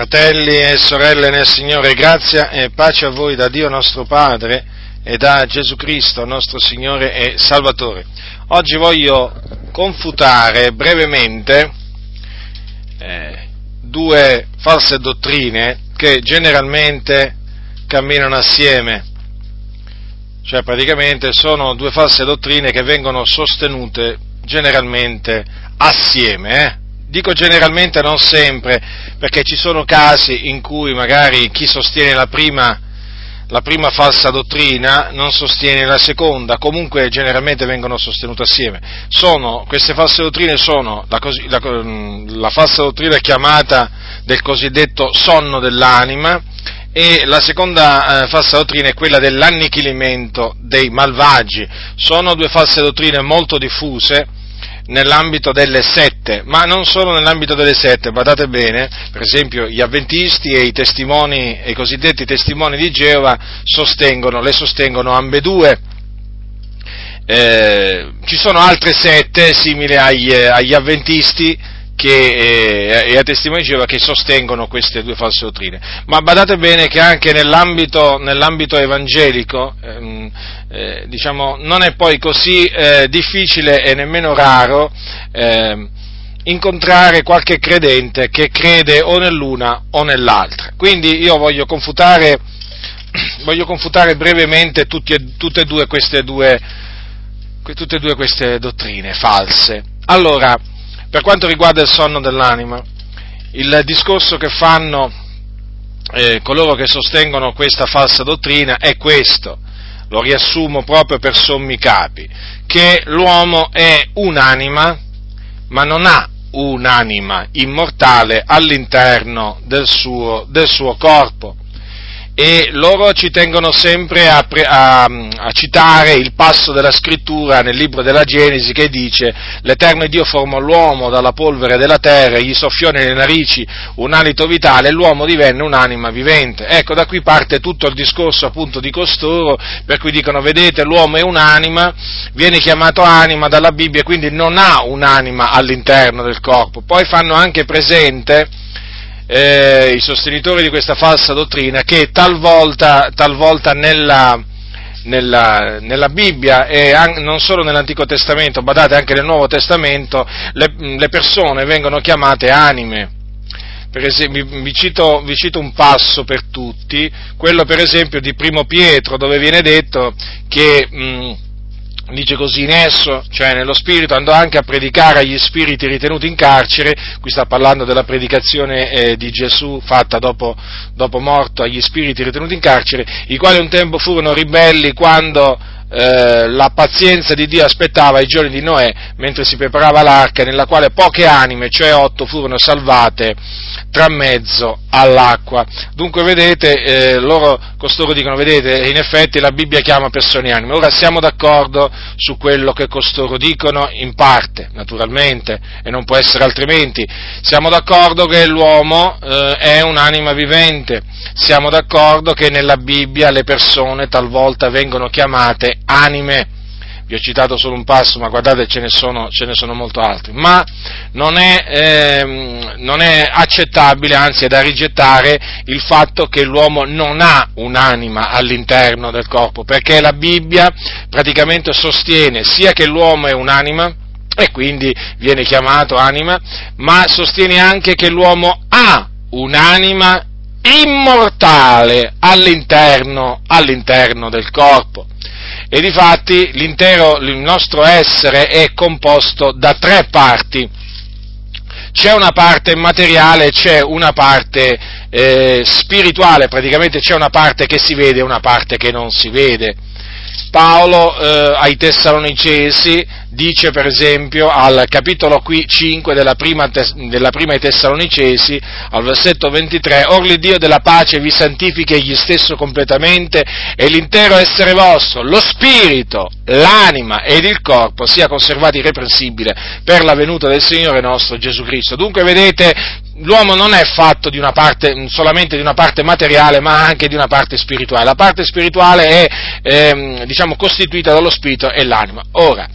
Fratelli e sorelle nel Signore, grazia e pace a voi da Dio nostro Padre e da Gesù Cristo, nostro Signore e Salvatore. Oggi voglio confutare brevemente eh, due false dottrine che generalmente camminano assieme, cioè praticamente sono due false dottrine che vengono sostenute generalmente assieme. Eh? Dico generalmente, non sempre, perché ci sono casi in cui magari chi sostiene la prima, la prima falsa dottrina non sostiene la seconda, comunque generalmente vengono sostenute assieme. Sono, queste false dottrine sono la, la, la falsa dottrina chiamata del cosiddetto sonno dell'anima, e la seconda eh, falsa dottrina è quella dell'annichilimento dei malvagi. Sono due false dottrine molto diffuse nell'ambito delle sette, ma non solo nell'ambito delle sette, badate bene, per esempio gli avventisti e i testimoni, i cosiddetti testimoni di Geova sostengono, le sostengono ambedue. Eh, ci sono altre sette simili agli, agli avventisti che, eh, e a testimoni di Geova che sostengono queste due false dottrine. Ma badate bene che anche nell'ambito, nell'ambito evangelico, ehm, eh, diciamo, non è poi così eh, difficile e nemmeno raro ehm, incontrare qualche credente che crede o nell'una o nell'altra. Quindi io voglio confutare, voglio confutare brevemente tutti, tutte, e due queste due, tutte e due queste dottrine false. Allora, per quanto riguarda il sonno dell'anima, il discorso che fanno eh, coloro che sostengono questa falsa dottrina è questo, lo riassumo proprio per sommi capi, che l'uomo è un'anima, ma non ha un'anima immortale all'interno del suo, del suo corpo e loro ci tengono sempre a, a, a, citare il passo della scrittura nel libro della Genesi che dice l'Eterno Dio formò l'uomo dalla polvere della terra, gli soffiò nelle narici un alito vitale e l'uomo divenne un'anima vivente. Ecco, da qui parte tutto il discorso appunto di costoro, per cui dicono, vedete, l'uomo è un'anima, viene chiamato anima dalla Bibbia, quindi non ha un'anima all'interno del corpo. Poi fanno anche presente eh, i sostenitori di questa falsa dottrina che talvolta, talvolta nella, nella, nella, Bibbia e an- non solo nell'Antico Testamento, badate anche nel Nuovo Testamento, le, le persone vengono chiamate anime. Esempio, vi cito, vi cito, un passo per tutti, quello per esempio di Primo Pietro, dove viene detto che mh, dice così in esso, cioè nello spirito, andò anche a predicare agli spiriti ritenuti in carcere, qui sta parlando della predicazione eh, di Gesù fatta dopo, dopo morto agli spiriti ritenuti in carcere, i quali un tempo furono ribelli quando eh, la pazienza di Dio aspettava ai giorni di Noè mentre si preparava l'arca nella quale poche anime, cioè otto, furono salvate tra mezzo all'acqua. Dunque vedete, eh, loro, costoro dicono, vedete, in effetti la Bibbia chiama persone anime. Ora siamo d'accordo su quello che costoro dicono in parte, naturalmente, e non può essere altrimenti. Siamo d'accordo che l'uomo eh, è un'anima vivente, siamo d'accordo che nella Bibbia le persone talvolta vengono chiamate anime vi ho citato solo un passo, ma guardate ce ne sono, ce ne sono molto altri, ma non è, ehm, non è, accettabile, anzi è da rigettare il fatto che l'uomo non ha un'anima all'interno del corpo, perché la Bibbia praticamente sostiene sia che l'uomo è un'anima, e quindi viene chiamato anima, ma sostiene anche che l'uomo ha un'anima immortale all'interno, all'interno del corpo. E difatti l'intero, il nostro essere è composto da tre parti. C'è una parte materiale, c'è una parte eh, spirituale, praticamente c'è una parte che si vede e una parte che non si vede. Paolo eh, ai Tessalonicesi dice per esempio al capitolo 5 della prima, della prima ai Tessalonicesi, al versetto 23, Or l'Iddio della pace vi santifichi egli stesso completamente e l'intero essere vostro, lo spirito, l'anima ed il corpo sia conservati irreprensibile per la venuta del Signore nostro Gesù Cristo. Dunque vedete, l'uomo non è fatto di parte, solamente di una parte materiale, ma anche di una parte spirituale. La parte spirituale è, eh, diciamo, costituita dallo spirito e l'anima. Ora,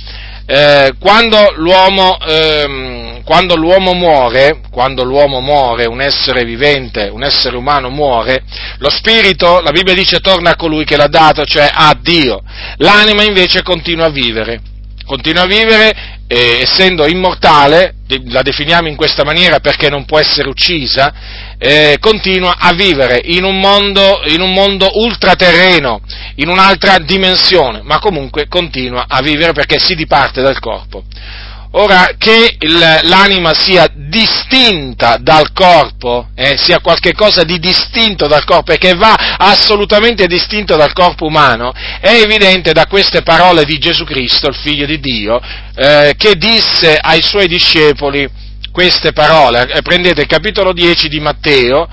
eh, quando, l'uomo, ehm, quando l'uomo muore, quando l'uomo muore, un essere vivente, un essere umano muore, lo spirito, la Bibbia dice, torna a colui che l'ha dato, cioè a Dio. L'anima invece continua a vivere continua a vivere, eh, essendo immortale, la definiamo in questa maniera perché non può essere uccisa, eh, continua a vivere in un, mondo, in un mondo ultraterreno, in un'altra dimensione, ma comunque continua a vivere perché si diparte dal corpo. Ora, che l'anima sia distinta dal corpo, eh, sia qualcosa di distinto dal corpo e che va assolutamente distinto dal corpo umano, è evidente da queste parole di Gesù Cristo, il Figlio di Dio, eh, che disse ai suoi discepoli queste parole. Eh, prendete il capitolo 10 di Matteo,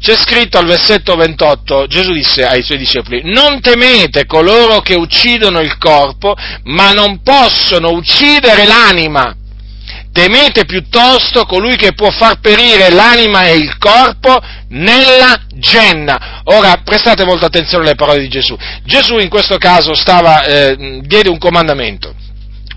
c'è scritto al versetto 28, Gesù disse ai suoi discepoli, non temete coloro che uccidono il corpo, ma non possono uccidere l'anima. Temete piuttosto colui che può far perire l'anima e il corpo nella genna. Ora prestate molta attenzione alle parole di Gesù. Gesù in questo caso stava, eh, diede un comandamento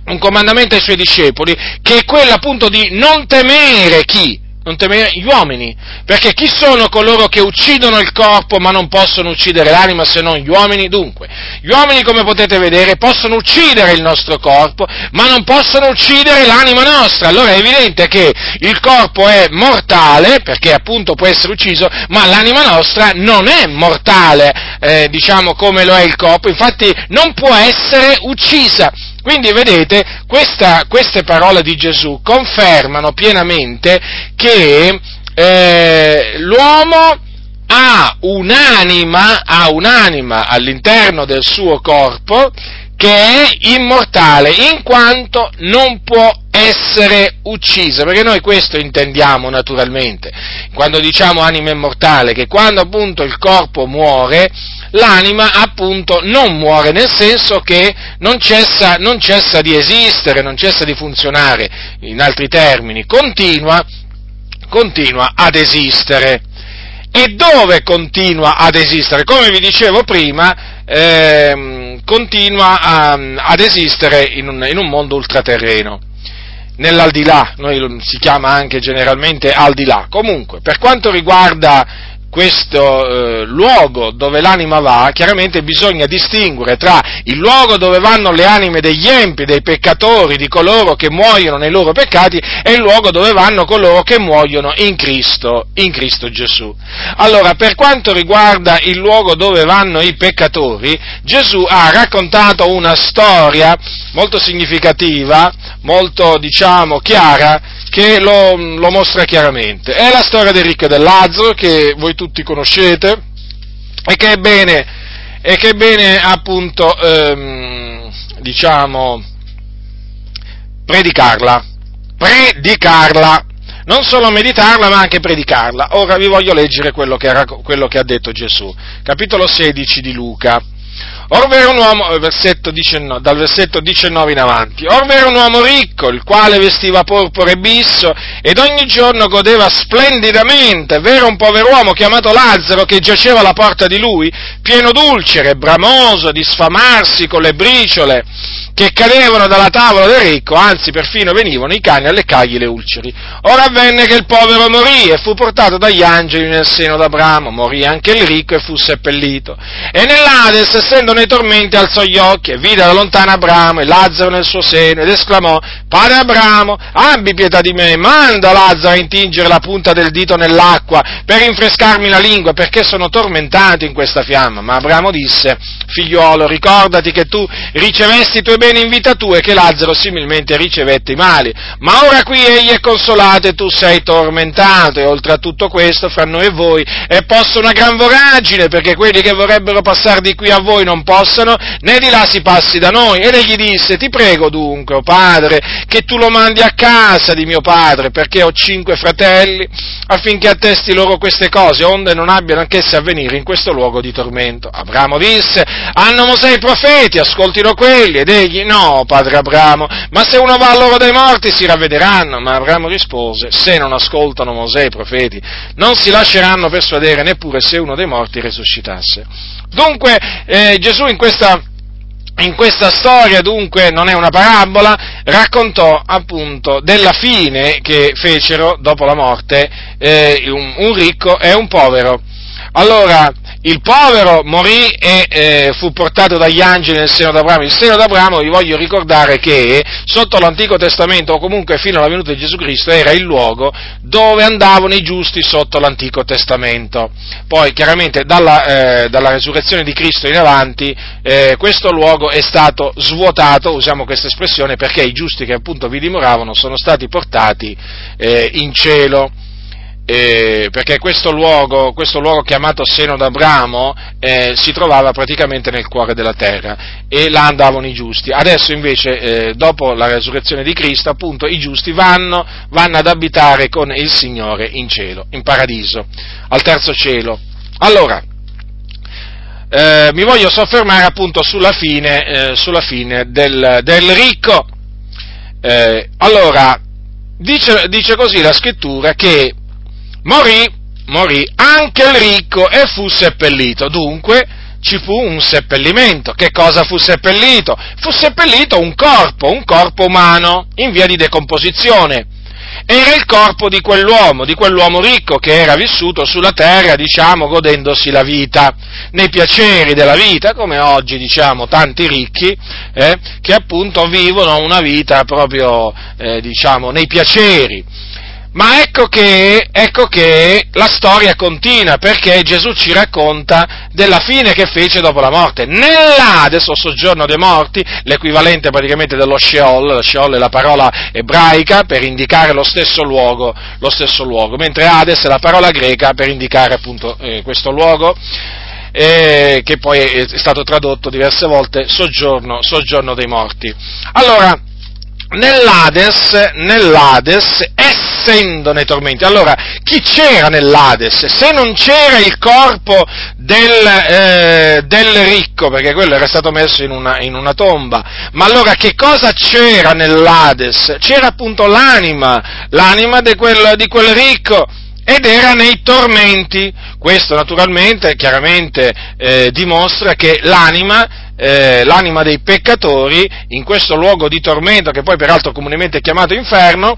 un comandamento ai suoi discepoli, che è quello appunto di non temere chi? Non temere gli uomini, perché chi sono coloro che uccidono il corpo ma non possono uccidere l'anima se non gli uomini? Dunque, gli uomini come potete vedere possono uccidere il nostro corpo ma non possono uccidere l'anima nostra, allora è evidente che il corpo è mortale perché appunto può essere ucciso ma l'anima nostra non è mortale, eh, diciamo come lo è il corpo, infatti non può essere uccisa. Quindi vedete, questa, queste parole di Gesù confermano pienamente che eh, l'uomo ha un'anima, ha un'anima all'interno del suo corpo che è immortale in quanto non può essere uccisa, perché noi questo intendiamo naturalmente, quando diciamo anima immortale, che quando appunto il corpo muore, l'anima appunto non muore, nel senso che non cessa, non cessa di esistere, non cessa di funzionare, in altri termini, continua, continua ad esistere. E dove continua ad esistere? Come vi dicevo prima, eh, continua a, ad esistere in un, in un mondo ultraterreno nell'aldilà, noi si chiama anche generalmente aldilà. Comunque, per quanto riguarda questo eh, luogo dove l'anima va, chiaramente bisogna distinguere tra il luogo dove vanno le anime degli empi, dei peccatori, di coloro che muoiono nei loro peccati e il luogo dove vanno coloro che muoiono in Cristo, in Cristo Gesù. Allora, per quanto riguarda il luogo dove vanno i peccatori, Gesù ha raccontato una storia molto significativa, molto, diciamo, chiara, che lo, lo, mostra chiaramente. È la storia del ricco e del Lazzaro che voi tutti conoscete e che è bene, e che è bene appunto, ehm, diciamo, predicarla, predicarla, non solo meditarla ma anche predicarla. Ora vi voglio leggere quello che, ha, quello che ha detto Gesù, capitolo 16 di Luca. Orve era un uomo, eh, versetto 19, dal versetto 19 in avanti, orve era un uomo ricco, il quale vestiva porpora e bisso, ed ogni giorno godeva splendidamente, vero un pover'uomo chiamato Lazzaro, che giaceva alla porta di lui, pieno d'ulcere, bramoso di sfamarsi con le briciole, che cadevano dalla tavola del ricco, anzi perfino venivano i cani a leccargli le ulceri. Ora avvenne che il povero morì e fu portato dagli angeli nel seno d'Abramo, morì anche il ricco e fu seppellito. E nell'Ades, essendo nei tormenti, alzò gli occhi e vide da lontano Abramo e Lazzaro nel suo seno ed esclamò, Padre Abramo, abbi pietà di me, manda Lazzaro a intingere la punta del dito nell'acqua per rinfrescarmi la lingua, perché sono tormentato in questa fiamma. Ma Abramo disse, figliuolo, ricordati che tu ricevesti i tuoi bene in vita tua e che Lazzaro similmente ricevette i mali. Ma ora qui egli è consolato e tu sei tormentato e oltre a tutto questo fra noi e voi è posta una gran voragine perché quelli che vorrebbero passare di qui a voi non possano né di là si passi da noi. Ed egli disse ti prego dunque, oh padre, che tu lo mandi a casa di mio padre perché ho cinque fratelli affinché attesti loro queste cose onde non abbiano anch'esse a venire in questo luogo di tormento. Abramo disse hanno Mosè i profeti, ascoltino quelli ed egli no, padre Abramo, ma se uno va a loro dai morti si ravvederanno. Ma Abramo rispose, se non ascoltano Mosè i profeti, non si lasceranno persuadere neppure se uno dei morti risuscitasse. Dunque, eh, Gesù in questa in questa storia dunque non è una parabola, raccontò appunto della fine che fecero dopo la morte eh, un, un ricco e un povero. Allora, il povero morì e eh, fu portato dagli angeli nel seno d'Abramo. Il seno d'Abramo, vi voglio ricordare che sotto l'Antico Testamento, o comunque fino alla venuta di Gesù Cristo, era il luogo dove andavano i giusti sotto l'Antico Testamento. Poi, chiaramente, dalla, eh, dalla resurrezione di Cristo in avanti, eh, questo luogo è stato svuotato, usiamo questa espressione, perché i giusti che appunto vi dimoravano sono stati portati eh, in cielo eh, perché questo luogo, questo luogo, chiamato seno d'Abramo eh, si trovava praticamente nel cuore della terra e là andavano i giusti. Adesso invece, eh, dopo la resurrezione di Cristo, appunto, i giusti vanno, vanno ad abitare con il Signore in cielo, in paradiso, al terzo cielo. Allora, eh, mi voglio soffermare appunto sulla fine, eh, sulla fine del, del, ricco. Eh, allora, dice, dice così la scrittura che morì, morì anche il ricco e fu seppellito. Dunque ci fu un seppellimento. Che cosa fu seppellito? Fu seppellito un corpo, un corpo umano in via di decomposizione. Era il corpo di quell'uomo, di quell'uomo ricco che era vissuto sulla terra, diciamo, godendosi la vita, nei piaceri della vita, come oggi, diciamo, tanti ricchi, eh, che appunto vivono una vita proprio, eh, diciamo, nei piaceri ma ecco che, ecco che, la storia continua perché Gesù ci racconta della fine che fece dopo la morte. Nell'Ades, o soggiorno dei morti, l'equivalente praticamente dello Sheol, lo Sheol è la parola ebraica per indicare lo stesso luogo, lo stesso luogo mentre Hades è la parola greca per indicare appunto eh, questo luogo. Eh, che poi è stato tradotto diverse volte soggiorno, soggiorno dei morti. Allora, nell'Ades, nell'Ades, essendo nei tormenti, allora chi c'era nell'Ades? Se non c'era il corpo del, eh, del ricco, perché quello era stato messo in una, in una, tomba, ma allora che cosa c'era nell'Ades? C'era appunto l'anima, l'anima di quel, di quel ricco ed era nei tormenti. Questo naturalmente, chiaramente, eh, dimostra che l'anima eh, l'anima dei peccatori in questo luogo di tormento, che poi peraltro comunemente è chiamato inferno,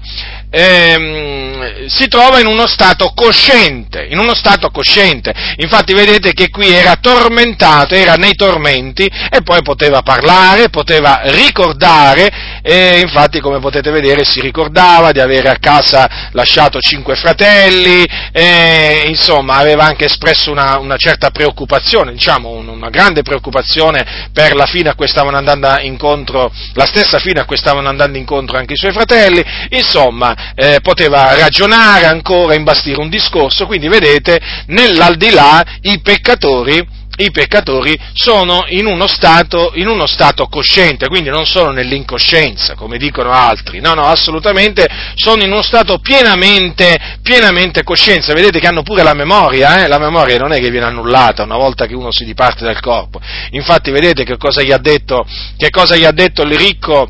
ehm, si trova in uno stato cosciente, in uno stato cosciente. Infatti vedete che qui era tormentato, era nei tormenti e poi poteva parlare, poteva ricordare e infatti come potete vedere si ricordava di avere a casa lasciato cinque fratelli e insomma aveva anche espresso una, una certa preoccupazione, diciamo una grande preoccupazione per la fine a cui stavano andando incontro, la stessa fine a cui stavano andando incontro anche i suoi fratelli, insomma, eh, poteva ragionare ancora, imbastire un discorso, quindi vedete, nell'aldilà i peccatori i peccatori sono in uno, stato, in uno stato cosciente, quindi non sono nell'incoscienza, come dicono altri, no, no, assolutamente sono in uno stato pienamente, pienamente coscienza, vedete che hanno pure la memoria, eh? la memoria non è che viene annullata una volta che uno si diparte dal corpo, infatti vedete che cosa gli ha detto, cosa gli ha detto il ricco,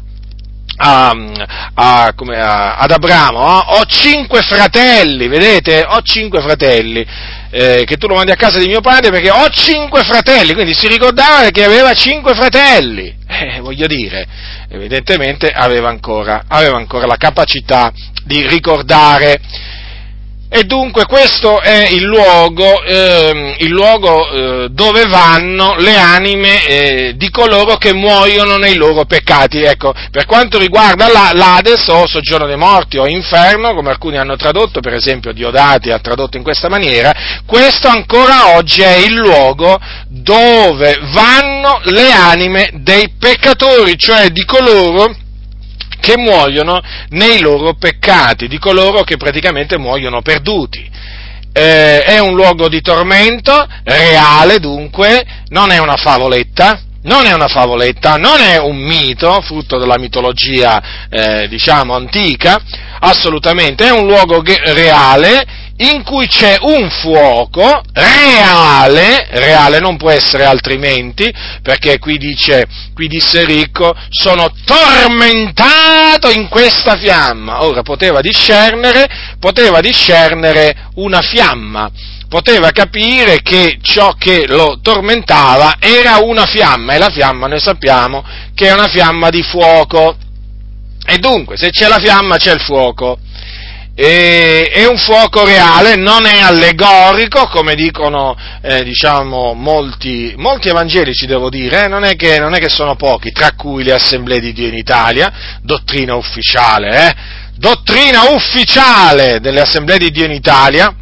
a, a, come, a, ad Abramo, oh? ho cinque fratelli, vedete? Ho cinque fratelli, eh, che tu lo mandi a casa di mio padre perché ho cinque fratelli, quindi si ricordava che aveva cinque fratelli, eh, voglio dire, evidentemente aveva ancora, aveva ancora la capacità di ricordare e dunque questo è il luogo, eh, il luogo eh, dove vanno le anime eh, di coloro che muoiono nei loro peccati. Ecco, per quanto riguarda la, l'Ades o soggiorno dei morti o inferno, come alcuni hanno tradotto, per esempio Diodati ha tradotto in questa maniera, questo ancora oggi è il luogo dove vanno le anime dei peccatori, cioè di coloro che muoiono nei loro peccati, di coloro che praticamente muoiono perduti. Eh, è un luogo di tormento, reale dunque, non è una favoletta, non è una favoletta, non è un mito, frutto della mitologia, eh, diciamo, antica, assolutamente, è un luogo reale in cui c'è un fuoco reale, reale non può essere altrimenti, perché qui dice, qui disse ricco, sono tormentato in questa fiamma. Ora poteva discernere, poteva discernere una fiamma, poteva capire che ciò che lo tormentava era una fiamma e la fiamma noi sappiamo che è una fiamma di fuoco. E dunque, se c'è la fiamma c'è il fuoco. E, è un fuoco reale, non è allegorico, come dicono eh, diciamo, molti, molti, evangelici, devo dire, eh? non, è che, non, è che, sono pochi, tra cui le assemblee di Dio in Italia, dottrina ufficiale, eh? dottrina ufficiale delle assemblee di Dio in Italia.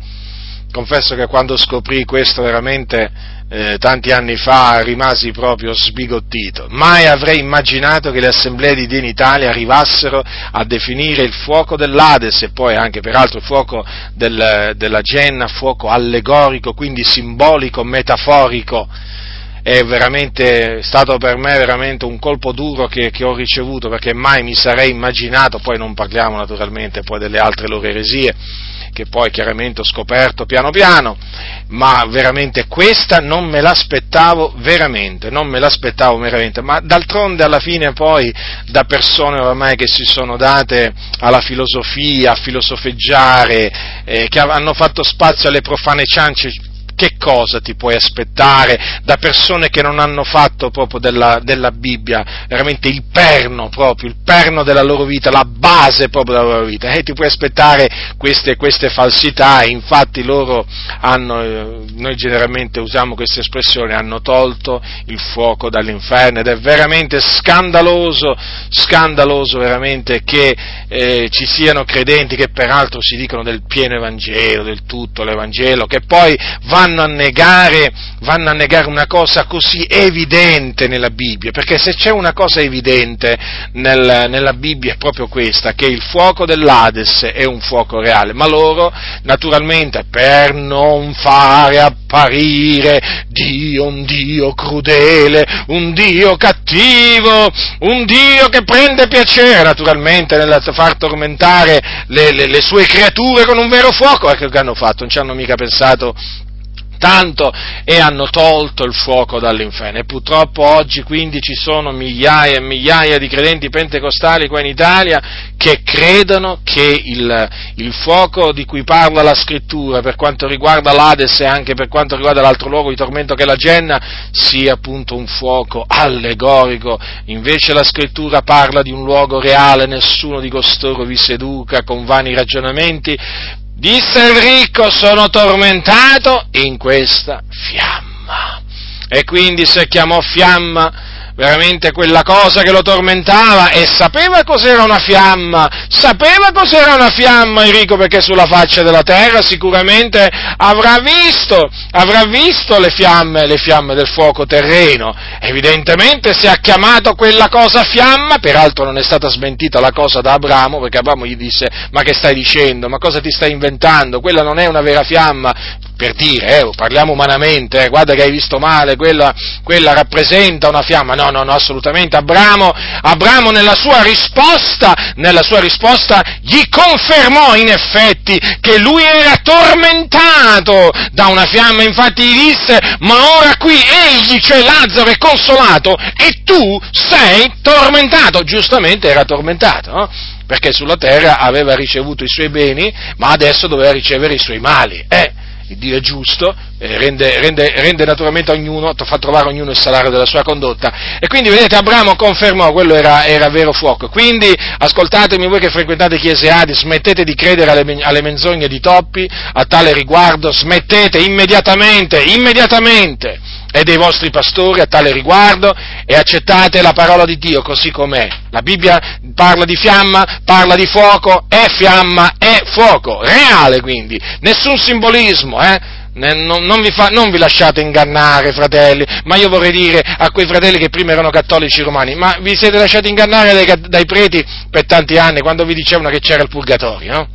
Confesso che quando scoprì questo veramente eh, tanti anni fa rimasi proprio sbigottito. Mai avrei immaginato che le assemblee di Dio in Italia arrivassero a definire il fuoco dell'Ades e poi anche peraltro il fuoco del, della Genna, fuoco allegorico, quindi simbolico, metaforico. È veramente stato per me veramente un colpo duro che, che ho ricevuto perché mai mi sarei immaginato, poi non parliamo naturalmente poi delle altre loro eresie, che poi chiaramente ho scoperto piano piano, ma veramente questa non me l'aspettavo veramente, non me l'aspettavo veramente, ma d'altronde alla fine poi da persone ormai che si sono date alla filosofia, a filosofeggiare, eh, che hanno fatto spazio alle profane ciance che cosa ti puoi aspettare da persone che non hanno fatto proprio della, della, Bibbia? Veramente il perno proprio, il perno della loro vita, la base proprio della loro vita? Eh, ti puoi aspettare queste, queste falsità, infatti loro hanno, eh, noi generalmente usiamo questa espressione, hanno tolto il fuoco dall'inferno. Ed è veramente scandaloso, scandaloso veramente che eh, ci siano credenti che peraltro si dicono del pieno Evangelo, del tutto l'Evangelo, che poi vanno vanno a, negare, vanno a negare una cosa così evidente nella Bibbia, perché se c'è una cosa evidente nel, nella Bibbia è proprio questa, che il fuoco dell'Ades è un fuoco reale, ma loro naturalmente per non fare apparire Dio un Dio crudele, un Dio cattivo, un Dio che prende piacere naturalmente nel far tormentare le, le, le sue creature con un vero fuoco, ecco che hanno fatto, non ci hanno mica pensato tanto e hanno tolto il fuoco dall'inferno. E purtroppo oggi quindi ci sono migliaia e migliaia di credenti pentecostali qua in Italia che credono che il, il fuoco di cui parla la scrittura per quanto riguarda l'Ades e anche per quanto riguarda l'altro luogo di tormento che è la Genna sia appunto un fuoco allegorico. Invece la scrittura parla di un luogo reale, nessuno di costoro vi seduca con vani ragionamenti, Disse il ricco, sono tormentato in questa fiamma. E quindi se chiamò fiamma veramente quella cosa che lo tormentava e sapeva cos'era una fiamma, sapeva cos'era una fiamma Enrico perché sulla faccia della terra sicuramente avrà visto, avrà visto le fiamme, le fiamme del fuoco terreno, evidentemente se ha chiamato quella cosa fiamma, peraltro non è stata smentita la cosa da Abramo perché Abramo gli disse ma che stai dicendo, ma cosa ti stai inventando, quella non è una vera fiamma, per dire, eh, parliamo umanamente, eh, guarda che hai visto male, quella, quella, rappresenta una fiamma, no, no, no, assolutamente, Abramo, Abramo nella sua risposta, nella sua risposta gli confermò in effetti che lui era tormentato da una fiamma, infatti gli disse, ma ora qui egli, cioè Lazzaro, è consolato e tu sei tormentato, giustamente era tormentato, no? perché sulla terra aveva ricevuto i suoi beni, ma adesso doveva ricevere i suoi mali. Eh, Dio è giusto, eh, rende, rende, rende, naturalmente a ognuno, fa trovare a ognuno il salario della sua condotta. E quindi vedete, Abramo confermò, quello era, era vero fuoco. Quindi ascoltatemi voi che frequentate chiese Adi, smettete di credere alle, alle menzogne di Toppi a tale riguardo, smettete immediatamente, immediatamente e dei vostri pastori a tale riguardo e accettate la parola di Dio così com'è. La Bibbia parla di fiamma, parla di fuoco, è fiamma, è fuoco, reale quindi, nessun simbolismo, eh? Non, non, vi fa, non, vi lasciate ingannare, fratelli, ma io vorrei dire a quei fratelli che prima erano cattolici romani, ma vi siete lasciati ingannare dai, dai preti per tanti anni quando vi dicevano che c'era il purgatorio, no?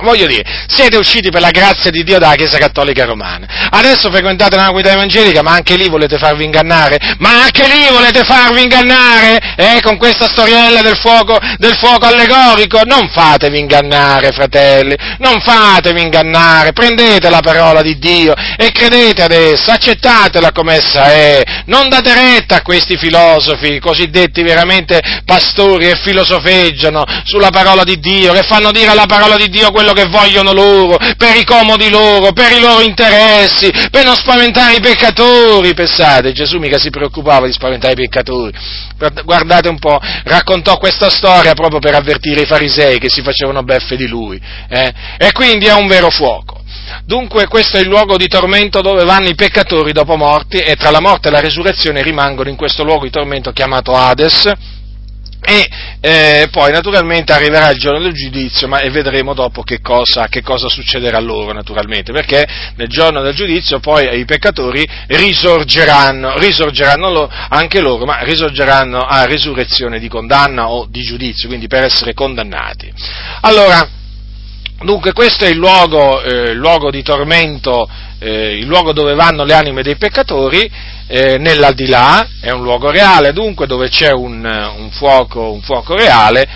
Voglio dire, siete usciti per la grazia di Dio dalla Chiesa Cattolica Romana. Adesso frequentate la guida evangelica, ma anche lì volete farvi ingannare? Ma anche lì volete farvi ingannare? Eh, con questa storiella del fuoco, del fuoco allegorico? Non fatevi ingannare, fratelli, non fatevi ingannare, prendete la parola di Dio e credete ad essa, accettatela come essa è. Non date retta a questi filosofi, cosiddetti veramente pastori e filosofeggiano sulla parola di Dio, che fanno dire alla parola di Dio quello quello che vogliono loro, per i comodi loro, per i loro interessi, per non spaventare i peccatori. Pensate, Gesù mica si preoccupava di spaventare i peccatori. Guardate un po', raccontò questa storia proprio per avvertire i farisei che si facevano beffe di lui. Eh? E quindi è un vero fuoco. Dunque questo è il luogo di tormento dove vanno i peccatori dopo morti e tra la morte e la resurrezione rimangono in questo luogo di tormento chiamato Hades e eh, poi naturalmente arriverà il giorno del giudizio ma, e vedremo dopo che cosa, che cosa, succederà loro naturalmente, perché nel giorno del giudizio poi i peccatori risorgeranno, risorgeranno lo, anche loro, ma risorgeranno a risurrezione di condanna o di giudizio, quindi per essere condannati. Allora, Dunque questo è il luogo, eh, luogo di tormento, eh, il luogo dove vanno le anime dei peccatori, eh, nell'aldilà, è un luogo reale dunque dove c'è un, un, fuoco, un fuoco reale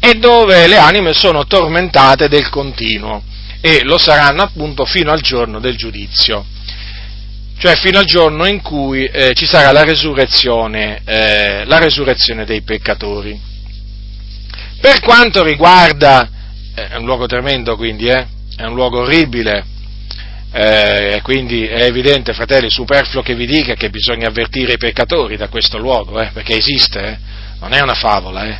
e dove le anime sono tormentate del continuo e lo saranno appunto fino al giorno del giudizio, cioè fino al giorno in cui eh, ci sarà la resurrezione, eh, la resurrezione dei peccatori. Per quanto riguarda è un luogo tremendo quindi, eh? è un luogo orribile, eh, quindi è evidente, fratelli, superfluo che vi dica che bisogna avvertire i peccatori da questo luogo, eh? perché esiste, eh? non è una favola, eh?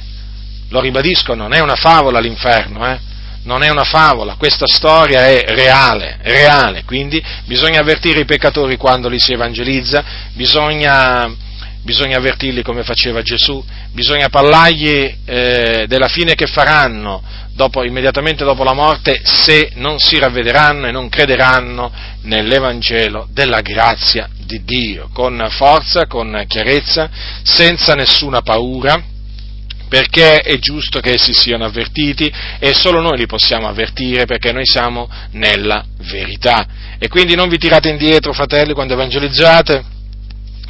lo ribadisco, non è una favola l'inferno, eh? non è una favola, questa storia è reale, reale, quindi bisogna avvertire i peccatori quando li si evangelizza, bisogna, bisogna avvertirli come faceva Gesù, bisogna parlargli eh, della fine che faranno, dopo, immediatamente dopo la morte se non si ravvederanno e non crederanno nell'Evangelo della grazia di Dio, con forza, con chiarezza, senza nessuna paura, perché è giusto che essi siano avvertiti e solo noi li possiamo avvertire perché noi siamo nella verità. E quindi non vi tirate indietro, fratelli, quando evangelizzate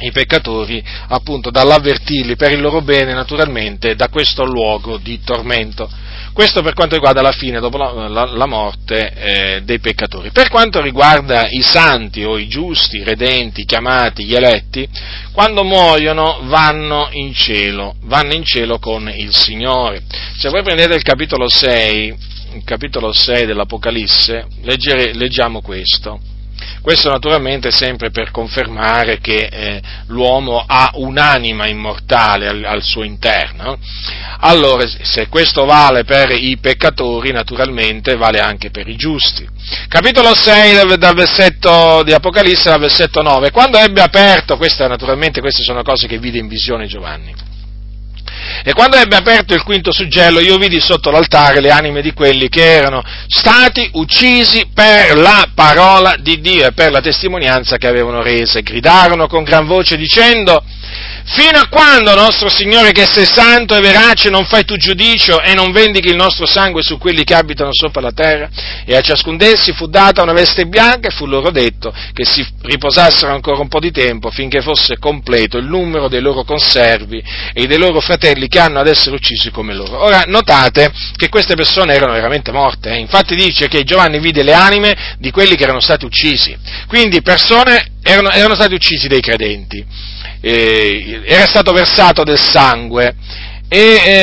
i peccatori appunto dall'avvertirli per il loro bene naturalmente da questo luogo di tormento. Questo per quanto riguarda la fine, dopo la, la, la morte eh, dei peccatori. Per quanto riguarda i santi o i giusti, i redenti, chiamati, gli eletti, quando muoiono vanno in cielo, vanno in cielo con il Signore. Se voi prendete il capitolo 6, il capitolo 6 dell'Apocalisse, leggere, leggiamo questo. Questo naturalmente sempre per confermare che eh, l'uomo ha un'anima immortale al, al, suo interno. Allora, se questo vale per i peccatori, naturalmente vale anche per i giusti. Capitolo 6 dal, versetto di Apocalisse, dal versetto 9. Quando ebbe aperto, queste, naturalmente queste sono cose che vide in visione Giovanni e quando ebbe aperto il quinto suggello, io vidi sotto l'altare le anime di quelli che erano stati uccisi per la parola di Dio e per la testimonianza che avevano resa. Gridarono con gran voce dicendo, Fino a quando, nostro Signore, che sei santo e verace, non fai tu giudicio e non vendichi il nostro sangue su quelli che abitano sopra la terra? E a ciascun d'essi fu data una veste bianca e fu loro detto che si riposassero ancora un po' di tempo finché fosse completo il numero dei loro conservi e dei loro fratelli che hanno ad essere uccisi come loro. Ora, notate che queste persone erano veramente morte. Eh? Infatti dice che Giovanni vide le anime di quelli che erano stati uccisi. Quindi persone erano, erano stati uccisi dei credenti eh, era stato versato del sangue, e,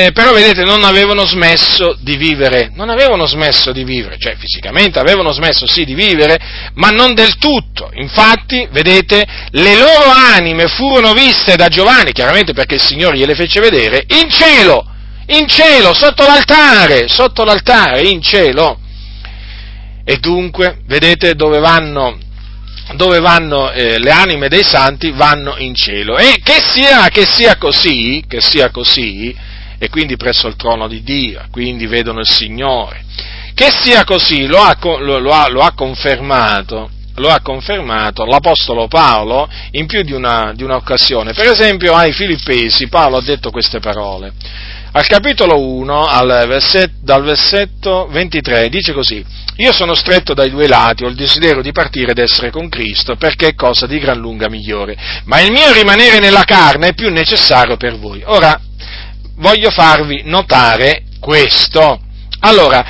eh, però vedete non avevano smesso di vivere, non avevano smesso di vivere, cioè fisicamente avevano smesso sì di vivere, ma non del tutto. Infatti, vedete, le loro anime furono viste da Giovanni, chiaramente perché il Signore gliele fece vedere, in cielo, in cielo, sotto l'altare, sotto l'altare, in cielo. E dunque, vedete dove vanno dove vanno eh, le anime dei santi vanno in cielo. E che sia, che sia così, che sia così, e quindi presso il trono di Dio, quindi vedono il Signore. Che sia così lo ha, lo, ha, lo ha confermato lo ha confermato l'Apostolo Paolo in più di, una, di un'occasione. Per esempio ai Filippesi Paolo ha detto queste parole. Al capitolo 1, al versetto, dal versetto 23, dice così, io sono stretto dai due lati, ho il desiderio di partire ed essere con Cristo, perché è cosa di gran lunga migliore, ma il mio rimanere nella carne è più necessario per voi. Ora, voglio farvi notare questo. Allora,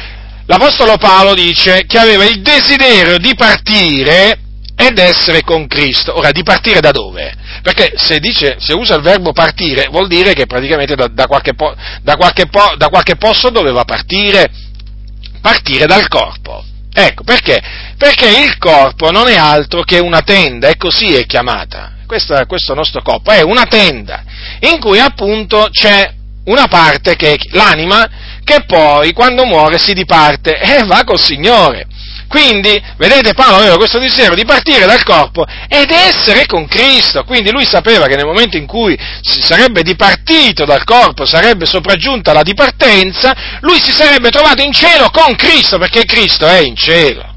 l'Apostolo Paolo dice che aveva il desiderio di partire ed essere con Cristo. Ora, di partire da dove? Perché se, dice, se usa il verbo partire, vuol dire che praticamente da, da, qualche, po, da, qualche, po, da qualche posto doveva partire. partire dal corpo. Ecco, perché? Perché il corpo non è altro che una tenda, e così è chiamata. Questo, questo nostro corpo è una tenda, in cui appunto c'è una parte che è l'anima, che poi quando muore si diparte e va col Signore. Quindi, vedete, Paolo aveva questo desiderio di partire dal corpo ed essere con Cristo. Quindi lui sapeva che nel momento in cui si sarebbe dipartito dal corpo, sarebbe sopraggiunta la dipartenza, lui si sarebbe trovato in cielo con Cristo, perché Cristo è in cielo.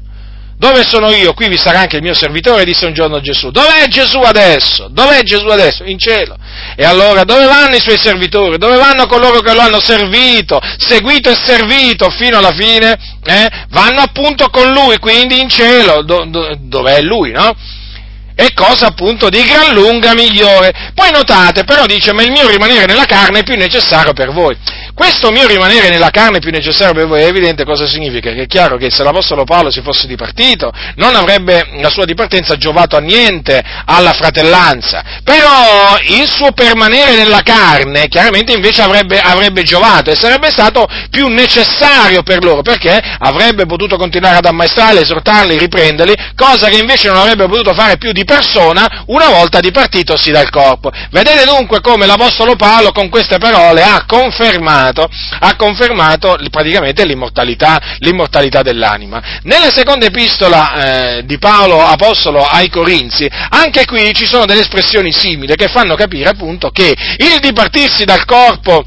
Dove sono io? Qui vi sarà anche il mio servitore, disse un giorno Gesù. Dov'è Gesù adesso? Dov'è Gesù adesso? In cielo. E allora dove vanno i suoi servitori? Dove vanno coloro che lo hanno servito, seguito e servito fino alla fine? Eh? Vanno appunto con lui, quindi in cielo, do, do, dove è lui, no? è cosa appunto di gran lunga migliore. Poi notate, però dice, ma il mio rimanere nella carne è più necessario per voi. Questo mio rimanere nella carne più necessario per voi è evidente cosa significa, che è chiaro che se l'Apostolo Paolo si fosse dipartito non avrebbe la sua dipartenza giovato a niente alla fratellanza, però il suo permanere nella carne chiaramente invece avrebbe, avrebbe giovato e sarebbe stato più necessario per loro, perché avrebbe potuto continuare ad ammaestrarli, esortarli, riprenderli, cosa che invece non avrebbe potuto fare più di persona una volta dipartitosi dal corpo. Vedete dunque come l'Apostolo Paolo con queste parole ha confermato confermato, ha confermato praticamente l'immortalità, l'immortalità dell'anima. Nella seconda epistola eh, di Paolo Apostolo ai Corinzi, anche qui ci sono delle espressioni simili che fanno capire appunto che il dipartirsi dal corpo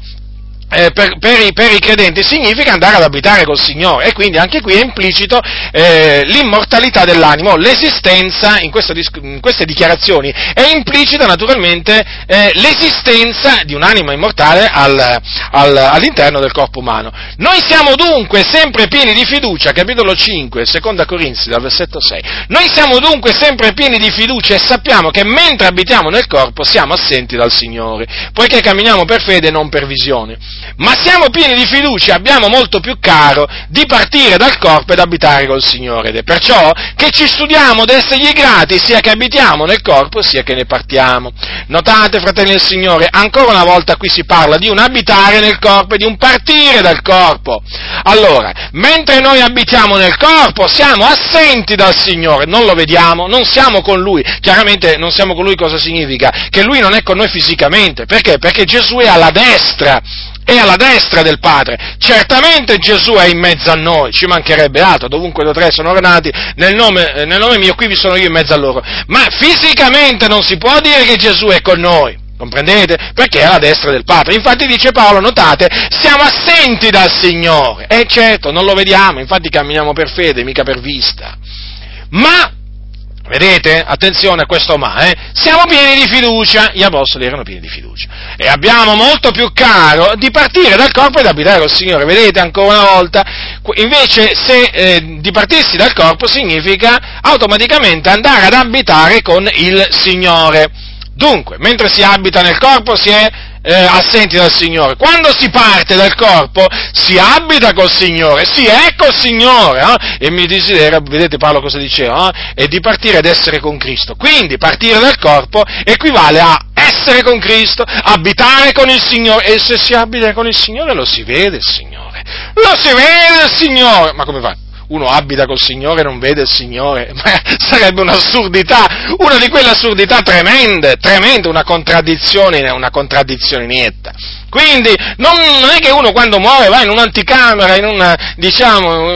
eh, per, per, i, per, i, credenti significa andare ad abitare col Signore e quindi anche qui è implicito eh, l'immortalità dell'animo, l'esistenza in, questa, in, queste dichiarazioni. È implicita naturalmente eh, l'esistenza di un'anima immortale al, al, all'interno del corpo umano. Noi siamo dunque sempre pieni di fiducia, capitolo 5, seconda Corinzi, dal versetto 6, noi siamo dunque sempre pieni di fiducia e sappiamo che mentre abitiamo nel corpo siamo assenti dal Signore, poiché camminiamo per fede e non per visione ma siamo pieni di fiducia, abbiamo molto più caro di partire dal corpo ed abitare col Signore. Ed è perciò che ci studiamo ad essergli grati, sia che abitiamo nel corpo, sia che ne partiamo. Notate, fratelli del Signore, ancora una volta qui si parla di un abitare nel corpo e di un partire dal corpo. Allora, mentre noi abitiamo nel corpo, siamo assenti dal Signore, non lo vediamo, non siamo con Lui. Chiaramente non siamo con Lui cosa significa? Che Lui non è con noi fisicamente. Perché? Perché Gesù è alla destra è alla destra del Padre. Certamente Gesù è in mezzo a noi, ci mancherebbe altro, dovunque due o tre sono nati, nel nome, eh, nel nome mio qui vi sono io in mezzo a loro. Ma fisicamente non si può dire che Gesù è con noi. Comprendete? Perché è alla destra del Padre. Infatti dice Paolo, notate, siamo assenti dal Signore. E certo, non lo vediamo, infatti camminiamo per fede, mica per vista. Ma Vedete? Attenzione a questo ma, eh? Siamo pieni di fiducia, gli apostoli erano pieni di fiducia. E abbiamo molto più caro di partire dal corpo ed abitare col Signore. Vedete ancora una volta? Invece se eh, dipartirsi dal corpo significa automaticamente andare ad abitare con il Signore. Dunque, mentre si abita nel corpo si è eh, assenti dal Signore. Quando si parte dal corpo si abita col Signore, si è col Signore. Eh? E mi desiderio, vedete Paolo cosa diceva, eh? è di partire ed essere con Cristo. Quindi partire dal corpo equivale a essere con Cristo, abitare con il Signore. E se si abita con il Signore lo si vede il Signore. Lo si vede il Signore. Ma come fa? Uno abita col Signore e non vede il Signore, ma sarebbe un'assurdità, una di quelle assurdità tremende, tremende, una contraddizione, una contraddizione netta. Quindi non, non, è che uno quando muore va in un'anticamera, in, una, diciamo,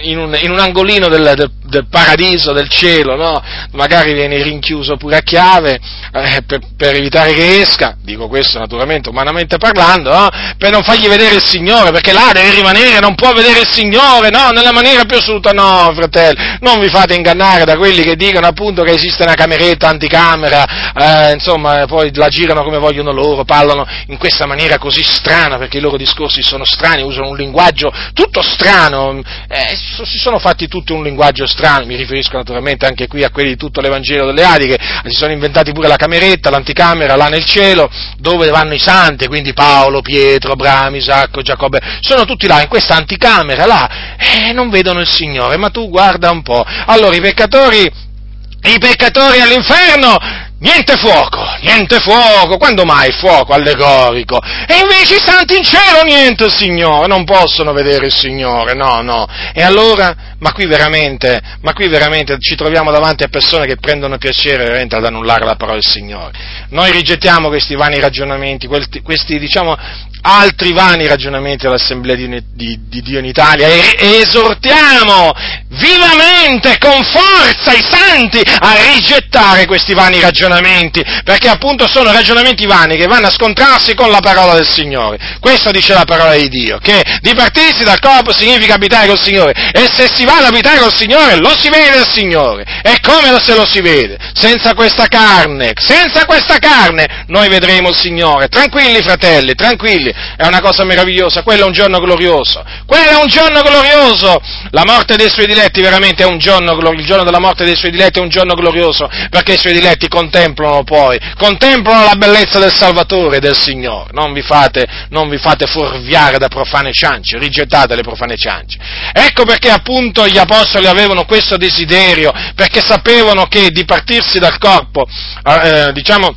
in, un, in un, angolino del, del, del, paradiso, del cielo, no? magari viene rinchiuso pure a chiave eh, per, per, evitare che esca, dico questo naturalmente umanamente parlando, no? per non fargli vedere il Signore, perché là deve rimanere, non può vedere il Signore, no, nella maniera più assoluta, no, fratelli, non vi fate ingannare da quelli che dicono appunto che esiste una cameretta anticamera, eh, insomma, poi la girano come vogliono loro, parlano in questa maniera maniera così strana, perché i loro discorsi sono strani, usano un linguaggio tutto strano, eh, si sono fatti tutto un linguaggio strano, mi riferisco naturalmente anche qui a quelli di tutto l'Evangelo delle Adi, che si sono inventati pure la cameretta, l'anticamera là nel cielo, dove vanno i santi, quindi Paolo, Pietro, Abramo, Isacco, Giacobbe, sono tutti là in questa anticamera là, e eh, non vedono il Signore, ma tu guarda un po'. Allora i peccatori, i peccatori all'inferno niente fuoco, niente fuoco, quando mai fuoco allegorico? E invece i santi in cielo niente, Signore, non possono vedere il Signore, no, no. E allora, ma qui veramente, ma qui veramente ci troviamo davanti a persone che prendono piacere veramente ad annullare la parola del Signore. Noi rigettiamo questi vani ragionamenti, questi, questi diciamo, altri vani ragionamenti dell'Assemblea di, di, di Dio in Italia e, e esortiamo vivamente, con forza, i santi a rigettare questi vani ragionamenti, perché appunto sono ragionamenti vani che vanno a scontrarsi con la parola del Signore. Questo dice la parola di Dio, che dipartirsi dal corpo significa abitare col Signore, e se si va ad abitare col Signore lo si vede il Signore, e come se lo si vede? Senza questa carne, senza questa carne noi vedremo il Signore. Tranquilli fratelli, tranquilli, è una cosa meravigliosa, quello è un giorno glorioso, quello è un giorno glorioso, la morte dei suoi diletti veramente è un giorno, il giorno della morte dei suoi diletti è un giorno glorioso, perché i suoi diletti contemplano poi, contemplano la bellezza del Salvatore e del Signore, non vi fate, non vi fate fuorviare da profane ciance, rigettate le profane ciance. Ecco perché appunto gli apostoli avevano questo desiderio, perché sapevano che di partirsi dal corpo, eh, diciamo,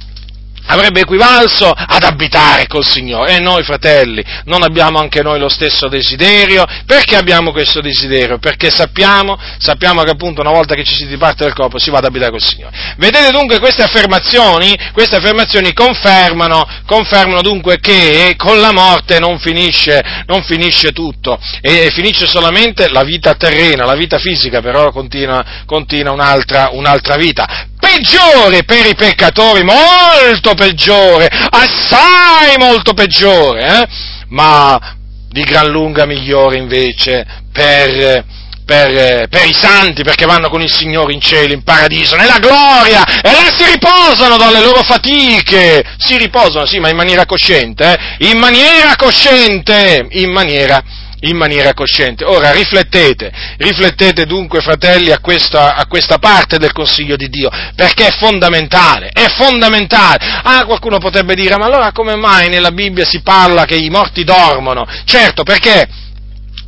avrebbe equivalso ad abitare col Signore. E noi, fratelli, non abbiamo anche noi lo stesso desiderio. Perché abbiamo questo desiderio? Perché sappiamo, sappiamo che appunto una volta che ci si diparte dal corpo si va ad abitare col Signore. Vedete dunque queste affermazioni, queste affermazioni confermano, confermano dunque che con la morte non finisce, non finisce tutto, e finisce solamente la vita terrena, la vita fisica però continua, continua un'altra, un'altra vita peggiore per i peccatori, molto peggiore, assai molto peggiore, eh? ma di gran lunga migliore invece per, per, per, i santi, perché vanno con il Signore in cielo, in paradiso, nella gloria, e là si riposano dalle loro fatiche, si riposano, sì, ma in maniera cosciente, eh? in maniera cosciente, in maniera in maniera cosciente. Ora riflettete, riflettete dunque fratelli a questa, a questa, parte del consiglio di Dio, perché è fondamentale, è fondamentale. Ah, qualcuno potrebbe dire, ma allora come mai nella Bibbia si parla che i morti dormono? Certo, perché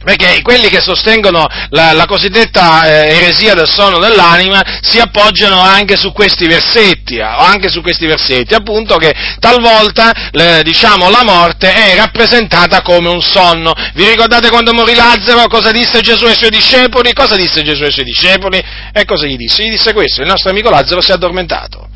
perché quelli che sostengono la, la cosiddetta eh, eresia del sonno dell'anima si appoggiano anche su questi versetti, anche su questi versetti, appunto che talvolta le, diciamo, la morte è rappresentata come un sonno. Vi ricordate quando morì Lazzaro? Cosa disse Gesù ai suoi discepoli? Cosa disse Gesù ai suoi discepoli? E cosa gli disse? Gli disse questo, il nostro amico Lazzaro si è addormentato.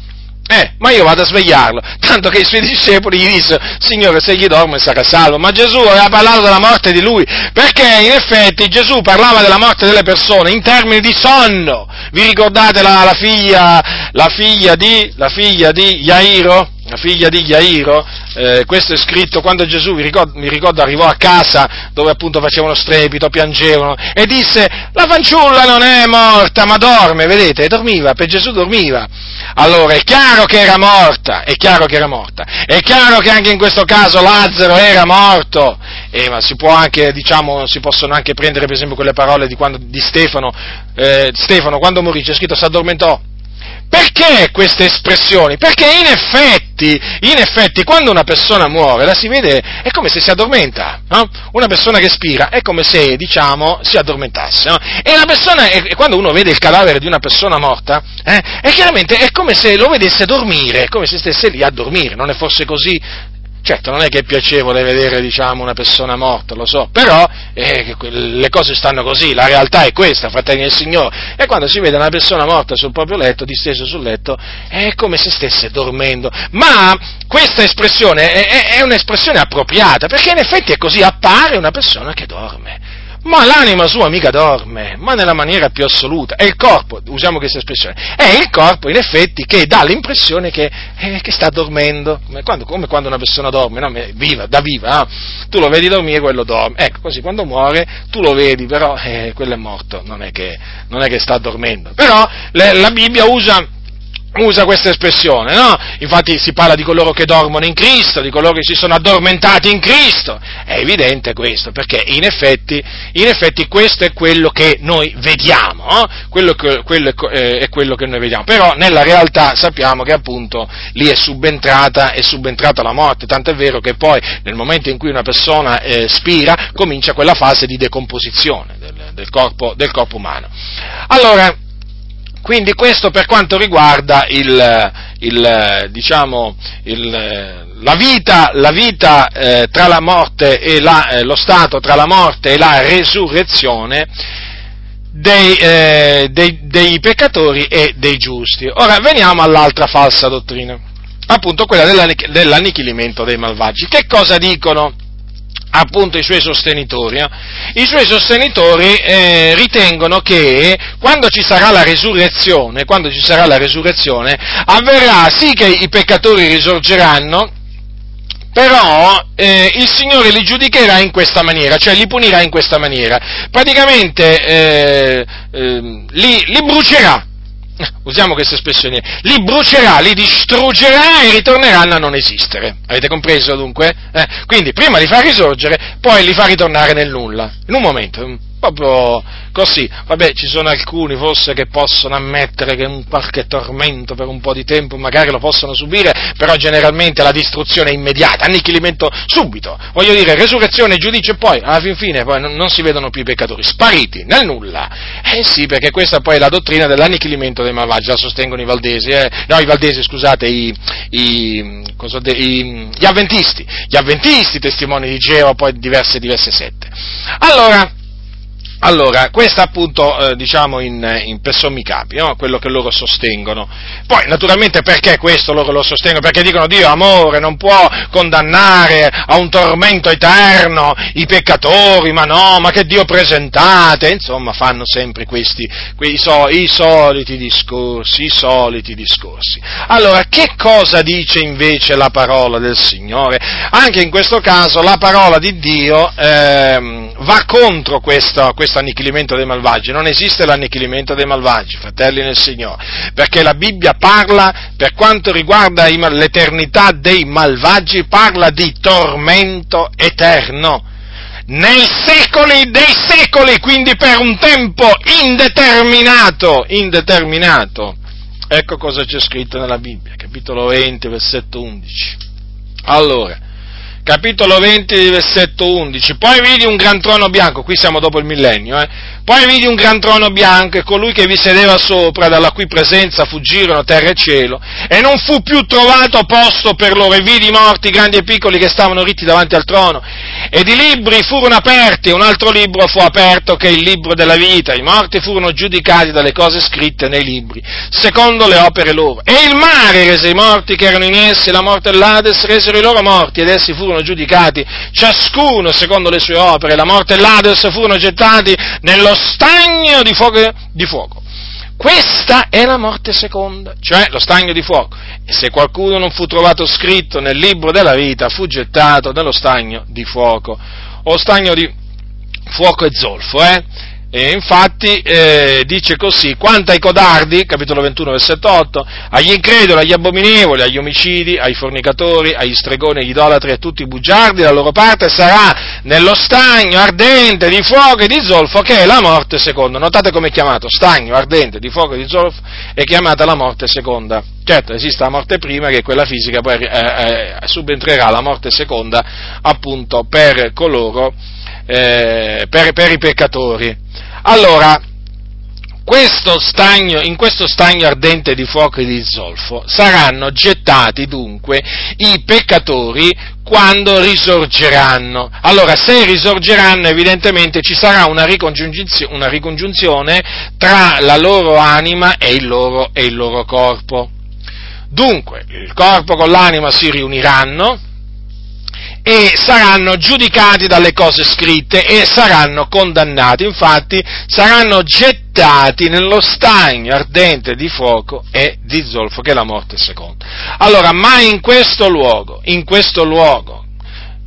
Eh, ma io vado a svegliarlo, tanto che i suoi discepoli gli dissero, Signore, se gli dorme sarà salvo. Ma Gesù aveva parlato della morte di lui, perché in effetti Gesù parlava della morte delle persone in termini di sonno. Vi ricordate la, la, figlia, la figlia, di, la figlia di Jairo? La figlia di Jairo? Eh, questo è scritto quando Gesù, vi ricordo, mi ricordo, arrivò a casa dove appunto facevano strepito, piangevano, e disse, la fanciulla non è morta, ma dorme, vedete, dormiva, per Gesù dormiva. Allora è chiaro che era morta, è chiaro che era morta, è chiaro che anche in questo caso Lazzaro era morto, eh, ma si anche, diciamo, si possono anche prendere per esempio quelle parole di, quando, di Stefano, eh, Stefano quando morì, c'è scritto si addormentò, perché queste espressioni? Perché in effetti, in effetti, quando una persona muore, la si vede, è come se si addormenta, no? Una persona che spira è come se, diciamo, si addormentasse, no? E la persona, e quando uno vede il cadavere di una persona morta, eh, è chiaramente, è come se lo vedesse dormire, come se stesse lì a dormire, non è forse così? Certo, non è che è piacevole vedere, diciamo, una persona morta, lo so, però eh, le cose stanno così, la realtà è questa, fratelli del Signore. E quando si vede una persona morta sul proprio letto, disteso sul letto, è come se stesse dormendo. Ma questa espressione è, è un'espressione appropriata, perché in effetti è così, appare una persona che dorme ma l'anima sua mica dorme, ma nella maniera più assoluta. È il corpo, usiamo questa espressione, è il corpo in effetti che dà l'impressione che, eh, che sta dormendo, come quando, come quando, una persona dorme, no? viva, da viva, no? tu lo vedi dormire, quello dorme. Ecco, così quando muore tu lo vedi, però eh, quello è morto, non è che, non è che sta dormendo. Però le, la Bibbia usa usa questa espressione, no? Infatti si parla di coloro che dormono in Cristo, di coloro che si sono addormentati in Cristo. È evidente questo, perché in effetti, in effetti questo è quello che noi vediamo, no? quello, che, quello è, è, quello che noi vediamo. Però nella realtà sappiamo che appunto lì è subentrata, è subentrata la morte, tanto è vero che poi nel momento in cui una persona eh, spira comincia quella fase di decomposizione del, del, corpo, del corpo umano. Allora, quindi questo per quanto riguarda il, il, diciamo, il, la vita, la vita eh, tra la morte e la, eh, lo stato tra la morte e la resurrezione dei, eh, dei, dei peccatori e dei giusti. Ora veniamo all'altra falsa dottrina, appunto quella dell'annichilimento dei malvagi. Che cosa dicono? Appunto i suoi sostenitori, eh? i suoi sostenitori eh, ritengono che quando ci sarà la resurrezione, quando ci sarà la resurrezione, avverrà sì che i peccatori risorgeranno, però eh, il Signore li giudicherà in questa maniera, cioè li punirà in questa maniera. Praticamente eh, eh, li, li brucerà, usiamo questa espressione, li brucerà, li distruggerà e ritorneranno a non esistere. Avete compreso dunque? Eh, quindi prima li fa risorgere, poi li fa ritornare nel nulla, in un momento, proprio così. Vabbè, ci sono alcuni forse che possono ammettere che un qualche tormento per un po' di tempo magari lo possono subire, però generalmente la distruzione è immediata, annichilimento subito. Voglio dire, resurrezione, giudice e poi, alla fin fine, poi non, non si vedono più i peccatori, spariti, nel nulla. Eh sì, perché questa poi è la dottrina dell'annichilimento dei malvagi, la sostengono i valdesi, eh? no, i valdesi, scusate, i, i, i, gli avventisti, gli avventisti, testimoni di Geova, poi diverse, diverse sette. Allora, allora, questo appunto, eh, diciamo, in, in per sommi capi, no? quello che loro sostengono. Poi, naturalmente, perché questo loro lo sostengono? Perché dicono Dio, amore, non può condannare a un tormento eterno i peccatori, ma no, ma che Dio presentate? Insomma, fanno sempre questi, quei so, i soliti discorsi, i soliti discorsi. Allora, che cosa dice invece la parola del Signore? Anche in questo caso la parola di Dio eh, va contro questo, questo questo annichilimento dei malvagi, non esiste l'annichilimento dei malvagi, fratelli nel Signore, perché la Bibbia parla, per quanto riguarda l'eternità dei malvagi, parla di tormento eterno nei secoli dei secoli, quindi per un tempo indeterminato, indeterminato. Ecco cosa c'è scritto nella Bibbia, capitolo 20, versetto 11. Allora, capitolo 20, versetto 11. Poi vidi un gran trono bianco, qui siamo dopo il millennio, eh? Poi vidi un gran trono bianco e colui che vi sedeva sopra, dalla cui presenza fuggirono terra e cielo, e non fu più trovato posto per loro, e vidi i morti, grandi e piccoli, che stavano ritti davanti al trono, ed i libri furono aperti, e un altro libro fu aperto che è il libro della vita, i morti furono giudicati dalle cose scritte nei libri, secondo le opere loro, e il mare rese i morti che erano in essi, la morte e l'Ades resero i loro morti, ed essi furono giudicati, ciascuno secondo le sue opere, la morte e l'Ades furono gettati nello lo stagno di fuoco, di fuoco. Questa è la morte seconda, cioè lo stagno di fuoco. E se qualcuno non fu trovato scritto nel libro della vita, fu gettato nello stagno di fuoco, o stagno di fuoco e zolfo, eh? E infatti eh, dice così, quanto ai codardi, capitolo 21, versetto 8, agli increduli, agli abominevoli, agli omicidi, ai fornicatori, agli stregoni, agli idolatri, a tutti i bugiardi, la loro parte sarà nello stagno ardente di fuoco e di zolfo che è la morte seconda. Notate come è chiamato, stagno ardente di fuoco e di zolfo è chiamata la morte seconda. Certo, esiste la morte prima che è quella fisica, poi eh, eh, subentrerà la morte seconda appunto per coloro, eh, per, per i peccatori. Allora, questo stagno, in questo stagno ardente di fuoco e di zolfo saranno gettati dunque i peccatori quando risorgeranno. Allora, se risorgeranno, evidentemente ci sarà una ricongiunzione, una ricongiunzione tra la loro anima e il loro, e il loro corpo. Dunque, il corpo con l'anima si riuniranno, e saranno giudicati dalle cose scritte e saranno condannati, infatti saranno gettati nello stagno ardente di fuoco e di zolfo che è la morte seconda. Allora, ma in questo luogo, in questo luogo,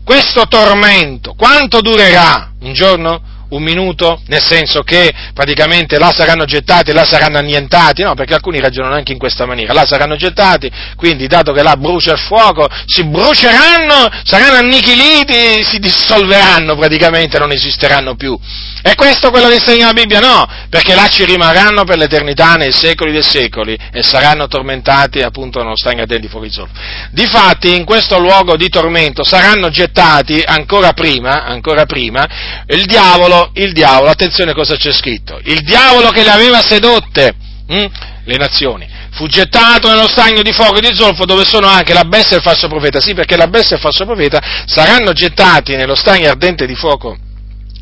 questo tormento, quanto durerà? Un giorno? Un minuto, nel senso che praticamente là saranno gettati, là saranno annientati, no, perché alcuni ragionano anche in questa maniera, là saranno gettati, quindi dato che là brucia il fuoco, si bruceranno, saranno annichiliti, si dissolveranno praticamente, non esisteranno più. E questo quello che insegna la Bibbia? No, perché là ci rimarranno per l'eternità nei secoli dei secoli e saranno tormentati appunto stagno ardente di fuoco di zolfo. Difatti in questo luogo di tormento saranno gettati ancora prima, ancora prima, il diavolo, il diavolo, attenzione cosa c'è scritto, il diavolo che le aveva sedotte hm? le nazioni, fu gettato nello stagno di fuoco e di zolfo dove sono anche la bestia e il falso profeta. Sì, perché la bestia e il falso profeta saranno gettati nello stagno ardente di fuoco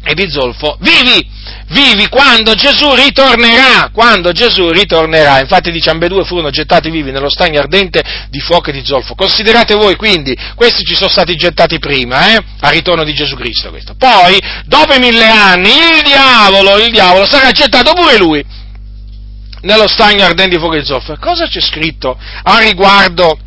e di zolfo, vivi, vivi quando Gesù ritornerà, quando Gesù ritornerà. Infatti dice ambedue furono gettati vivi nello stagno ardente di fuoco e di zolfo. Considerate voi quindi, questi ci sono stati gettati prima, eh, al ritorno di Gesù Cristo questo. Poi, dopo i mille anni, il diavolo, il diavolo sarà gettato pure lui nello stagno ardente di fuoco e di zolfo. Cosa c'è scritto a riguardo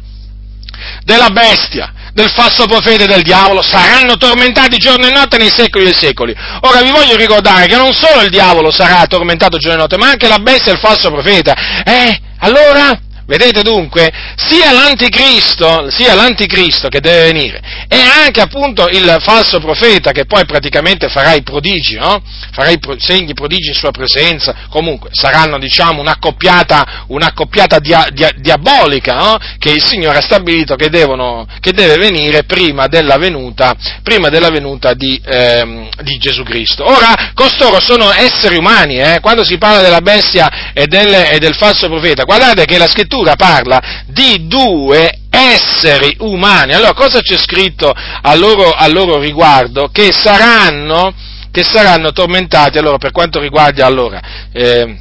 della bestia? Del falso profeta e del diavolo saranno tormentati giorno e notte nei secoli dei secoli. Ora vi voglio ricordare che non solo il diavolo sarà tormentato giorno e notte, ma anche la bestia e il falso profeta. Eh, allora? Vedete dunque, sia l'anticristo, sia l'anticristo che deve venire e anche appunto il falso profeta che poi praticamente farà i prodigi, no? farà i pro- segni, prodigi in sua presenza, comunque saranno diciamo un'accoppiata, un'accoppiata dia- dia- diabolica no? che il Signore ha stabilito che, devono, che deve venire prima della venuta, prima della venuta di, ehm, di, Gesù Cristo. Ora, costoro sono esseri umani, eh? quando si parla della bestia e del, e del falso profeta, guardate che la scrittura scrittura parla di due esseri umani. Allora, cosa c'è scritto a loro, a loro riguardo? Che saranno, che saranno, tormentati, allora, per quanto riguarda, allora, eh,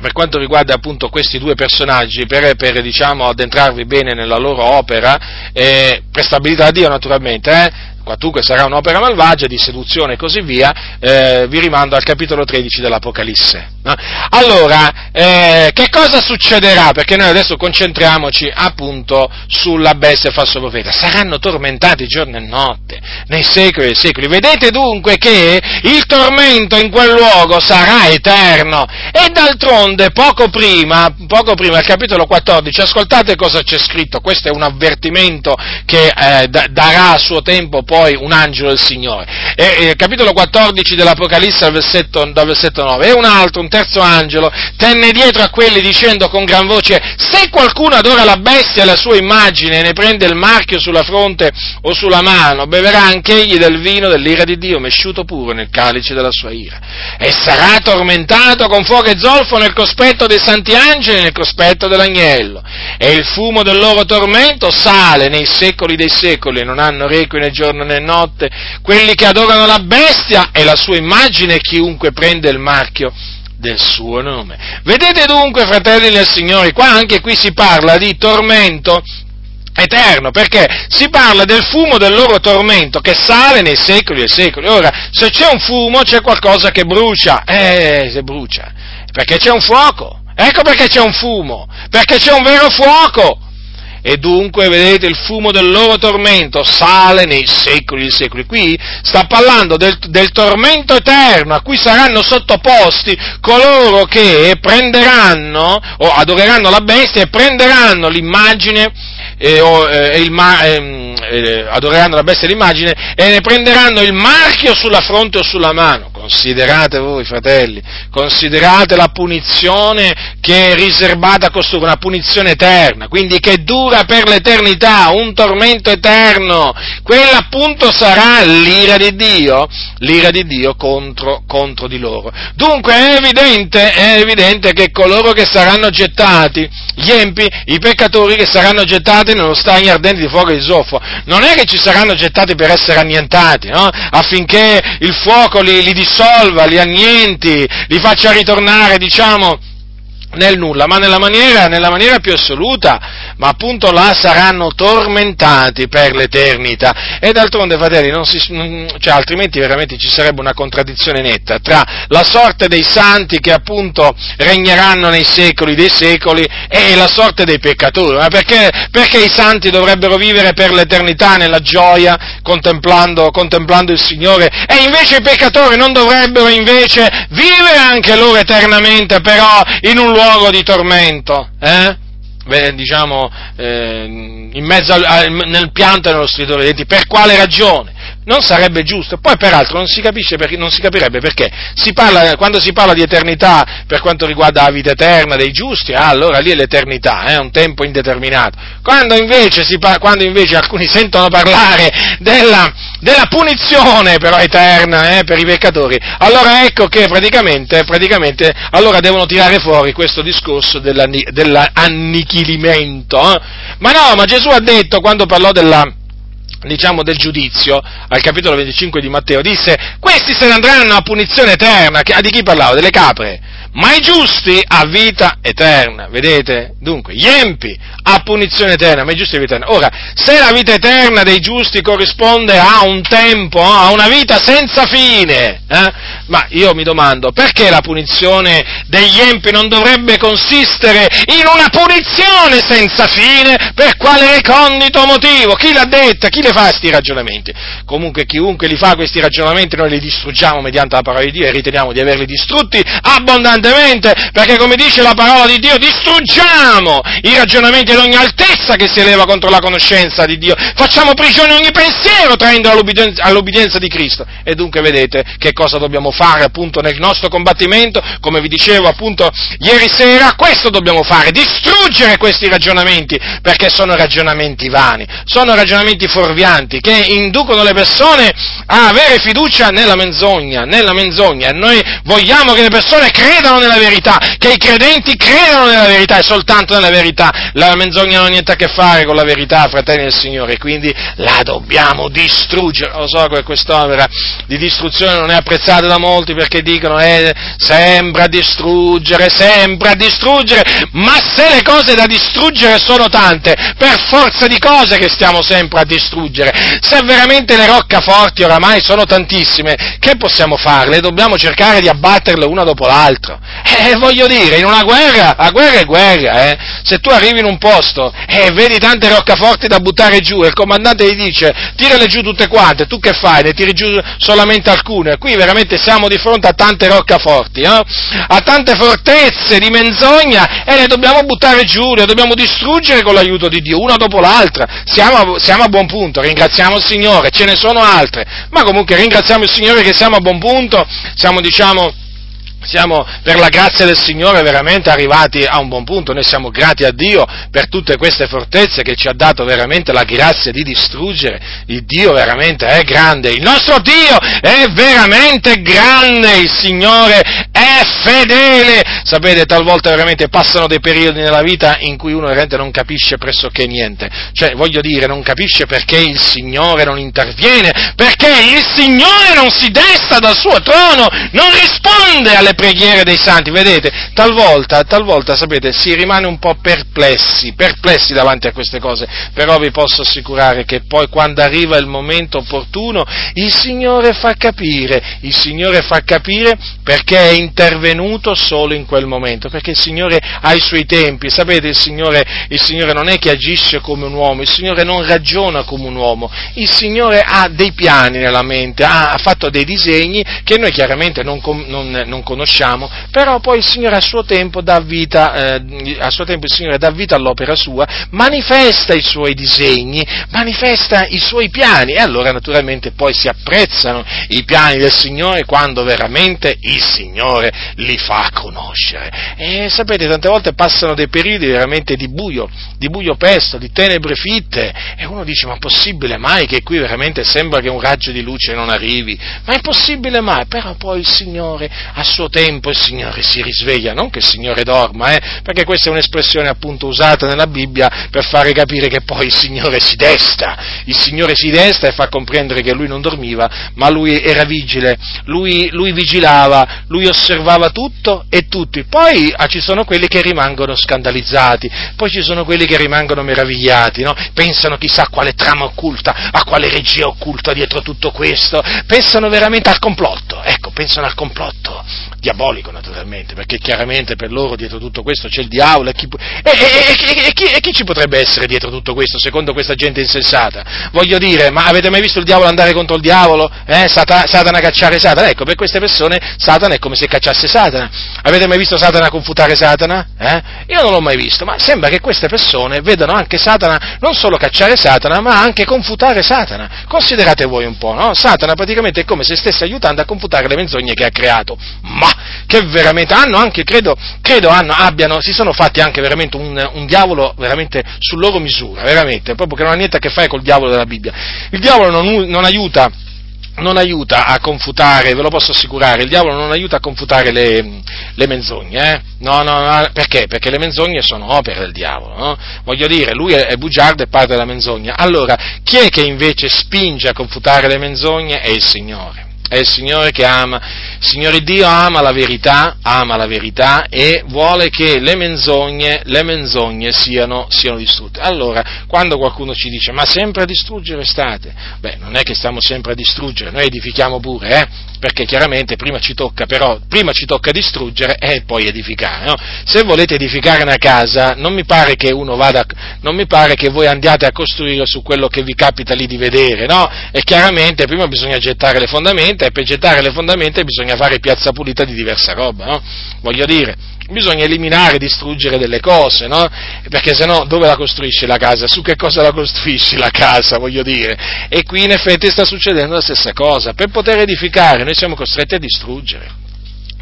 per quanto riguarda appunto questi due personaggi, per, per diciamo, addentrarvi bene nella loro opera, eh, prestabilita da Dio naturalmente, eh, quantunque sarà un'opera malvagia di seduzione e così via, eh, vi rimando al capitolo 13 dell'Apocalisse. No? Allora, eh, che cosa succederà? Perché noi adesso concentriamoci appunto sulla bestia e falso profeta. Saranno tormentati giorno e notte, nei secoli e secoli. Vedete dunque che il tormento in quel luogo sarà eterno. E d'altronde, poco prima, poco prima, al capitolo 14, ascoltate cosa c'è scritto. Questo è un avvertimento che eh, darà a suo tempo poi un angelo del Signore. E, eh, capitolo 14 dell'Apocalisse dal versetto, dal versetto 9. E un altro, un terzo angelo, tenne dietro a quelli dicendo con gran voce, se qualcuno adora la bestia e la sua immagine e ne prende il marchio sulla fronte o sulla mano, beverà anch'egli del vino dell'ira di Dio, mesciuto puro nel calice della sua ira. E sarà tormentato con fuoco e zolfo nel cospetto dei santi angeli e nel cospetto dell'agnello. E il fumo del loro tormento sale nei secoli dei secoli non hanno requie né giorno né notte, quelli che adorano la bestia e la sua immagine chiunque prende il marchio del suo nome. Vedete dunque, fratelli del Signore, qua anche qui si parla di tormento eterno, perché si parla del fumo del loro tormento che sale nei secoli e secoli. Ora, se c'è un fumo c'è qualcosa che brucia, eh, se brucia, perché c'è un fuoco. Ecco perché c'è un fumo, perché c'è un vero fuoco e dunque, vedete, il fumo del loro tormento sale nei secoli e secoli. Qui sta parlando del, del, tormento eterno a cui saranno sottoposti coloro che prenderanno o adoreranno la bestia e prenderanno l'immagine eh, o, eh, il, ehm, eh, adoreranno la bestia e l'immagine e ne prenderanno il marchio sulla fronte o sulla mano. Considerate voi, fratelli, considerate la punizione che è riservata a costoro, una punizione eterna, quindi che dura per l'eternità, un tormento eterno. Quella appunto sarà l'ira di Dio, l'ira di Dio contro, contro di loro. Dunque è evidente, è evidente che coloro che saranno gettati, gli empi, i peccatori che saranno gettati nello stagno ardente di fuoco e di zolfo, non è che ci saranno gettati per essere annientati, no? affinché il fuoco li, li dissolva, li annienti, li faccia ritornare, diciamo, nel nulla, ma nella maniera, nella maniera, più assoluta, ma appunto là saranno tormentati per l'eternità. E d'altronde, fratelli, si, cioè, altrimenti veramente ci sarebbe una contraddizione netta tra la sorte dei santi che appunto regneranno nei secoli dei secoli e la sorte dei peccatori. Ma perché, perché i santi dovrebbero vivere per l'eternità nella gioia, contemplando, contemplando il Signore, e invece i peccatori non dovrebbero invece vivere anche loro eternamente, però in un luogo luogo di tormento, eh? Beh, diciamo, eh, in mezzo al, al, nel pianto e nello stridore per quale ragione? Non sarebbe giusto. Poi, peraltro, non si, perché, non si capirebbe perché. Si parla, quando si parla di eternità per quanto riguarda la vita eterna dei giusti, ah, allora lì è l'eternità, è eh, un tempo indeterminato. Quando invece, si, quando invece alcuni sentono parlare della, della punizione però eterna eh, per i peccatori, allora ecco che praticamente, praticamente allora devono tirare fuori questo discorso dell'annichilimento. Eh? Ma no, ma Gesù ha detto quando parlò della diciamo, del giudizio, al capitolo 25 di Matteo, disse, questi se ne andranno a punizione eterna, di chi parlava? Delle capre, ma i giusti a vita eterna, vedete? Dunque, gli empi a punizione eterna, ma i giusti a vita eterna. Ora, se la vita eterna dei giusti corrisponde a un tempo, a una vita senza fine, eh? ma io mi domando, perché la punizione degli empi non dovrebbe consistere in una punizione senza fine? Per quale recondito motivo? Chi l'ha detta? Chi le fa questi ragionamenti? Comunque, chiunque li fa questi ragionamenti, noi li distruggiamo mediante la parola di Dio e riteniamo di averli distrutti abbondantemente abbondantemente, perché come dice la parola di Dio, distruggiamo i ragionamenti ad ogni altezza che si eleva contro la conoscenza di Dio, facciamo prigione ogni pensiero traendo all'obbedienza, all'obbedienza di Cristo. E dunque vedete che cosa dobbiamo fare appunto nel nostro combattimento, come vi dicevo appunto ieri sera, questo dobbiamo fare, distruggere questi ragionamenti, perché sono ragionamenti vani, sono ragionamenti fuorvianti che inducono le persone a avere fiducia nella menzogna, nella menzogna. Noi vogliamo che le persone credano credano nella verità, che i credenti credano nella verità e soltanto nella verità. La menzogna non ha niente a che fare con la verità, fratelli del Signore, quindi la dobbiamo distruggere. Lo so che quest'opera di distruzione non è apprezzata da molti perché dicono eh, sembra distruggere, sembra distruggere, ma se le cose da distruggere sono tante, per forza di cose che stiamo sempre a distruggere, se veramente le roccaforti oramai sono tantissime, che possiamo fare? Le dobbiamo cercare di abbatterle una dopo l'altra. Eh, voglio dire, in una guerra, la guerra è guerra, eh. Se tu arrivi in un posto e vedi tante roccaforti da buttare giù e il comandante gli dice tirale giù tutte quante, tu che fai? Ne tiri giù solamente alcune. Qui veramente siamo di fronte a tante roccaforti, eh? a tante fortezze di menzogna e le dobbiamo buttare giù, le dobbiamo distruggere con l'aiuto di Dio, una dopo l'altra. Siamo, siamo a buon punto, ringraziamo il Signore, ce ne sono altre, ma comunque ringraziamo il Signore che siamo a buon punto, siamo diciamo siamo per la grazia del Signore veramente arrivati a un buon punto, noi siamo grati a Dio per tutte queste fortezze che ci ha dato veramente la grazia di distruggere, il Dio veramente è grande, il nostro Dio è veramente grande, il Signore è fedele, sapete talvolta veramente passano dei periodi nella vita in cui uno veramente non capisce pressoché niente, cioè voglio dire non capisce perché il Signore non interviene, perché il Signore non si desta dal suo trono, non risponde alle le preghiere dei santi, vedete, talvolta, talvolta, sapete, si rimane un po' perplessi, perplessi davanti a queste cose, però vi posso assicurare che poi quando arriva il momento opportuno, il Signore fa capire, il Signore fa capire perché è intervenuto solo in quel momento, perché il Signore ha i suoi tempi, sapete, il Signore, il Signore non è che agisce come un uomo, il Signore non ragiona come un uomo, il Signore ha dei piani nella mente, ha, ha fatto dei disegni che noi chiaramente non, non, non conosciamo conosciamo, però poi il Signore a suo tempo dà vita, eh, a suo tempo il Signore dà vita all'opera sua, manifesta i suoi disegni, manifesta i suoi piani e allora naturalmente poi si apprezzano i piani del Signore quando veramente il Signore li fa conoscere. E sapete, tante volte passano dei periodi veramente di buio, di buio pesto, di tenebre fitte e uno dice ma possibile mai che qui veramente sembra che un raggio di luce non arrivi? Ma è possibile mai? Però poi il Signore a suo tempo il Signore si risveglia, non che il Signore dorma, eh, perché questa è un'espressione appunto usata nella Bibbia per fare capire che poi il Signore si desta, il Signore si desta e fa comprendere che lui non dormiva, ma lui era vigile, lui, lui vigilava, lui osservava tutto e tutti. Poi ah, ci sono quelli che rimangono scandalizzati, poi ci sono quelli che rimangono meravigliati, no? pensano chissà quale trama occulta, a quale regia occulta dietro tutto questo, pensano veramente al complotto, ecco, pensano al complotto diabolico naturalmente, perché chiaramente per loro dietro tutto questo c'è il diavolo e chi, e, e, chi, e chi, ci potrebbe essere dietro tutto questo secondo questa gente insensata? Voglio dire, ma avete mai visto il diavolo andare contro il diavolo? Eh? Satana, Satana cacciare Satana? Ecco, per queste persone Satana è come se cacciasse Satana. Avete mai visto Satana confutare Satana? Eh? Io non l'ho mai visto, ma sembra che queste persone vedano anche Satana non solo cacciare Satana, ma anche confutare Satana. Considerate voi un po', no? Satana praticamente è come se stesse aiutando a confutare le menzogne che ha creato. ma che veramente hanno anche, credo, credo hanno, abbiano, si sono fatti anche veramente un, un, diavolo veramente su loro misura, veramente, proprio che non ha niente a che fare col diavolo della Bibbia. Il diavolo non, non aiuta non aiuta a confutare, ve lo posso assicurare, il diavolo non aiuta a confutare le, le menzogne, eh? no, no, no, perché? Perché le menzogne sono opere del diavolo, no? voglio dire, lui è, è bugiardo e parte della menzogna, allora chi è che invece spinge a confutare le menzogne? È il Signore è il Signore che ama, Signore Dio ama la verità, ama la verità e vuole che le menzogne, le menzogne siano, siano, distrutte. Allora, quando qualcuno ci dice, ma sempre a distruggere state, beh, non è che stiamo sempre a distruggere, noi edifichiamo pure, eh? perché chiaramente prima ci tocca, però, prima ci tocca distruggere e poi edificare. No? Se volete edificare una casa, non mi pare che uno vada, non mi pare che voi andiate a costruire su quello che vi capita lì di vedere, no? E chiaramente prima bisogna gettare le fondamenta e per gettare le fondamenta bisogna fare piazza pulita di diversa roba, no? Voglio dire, bisogna eliminare, distruggere delle cose, no? Perché se no dove la costruisci la casa? Su che cosa la costruisci la casa, voglio dire? E qui in effetti sta succedendo la stessa cosa. Per poter edificare noi siamo costretti a distruggere.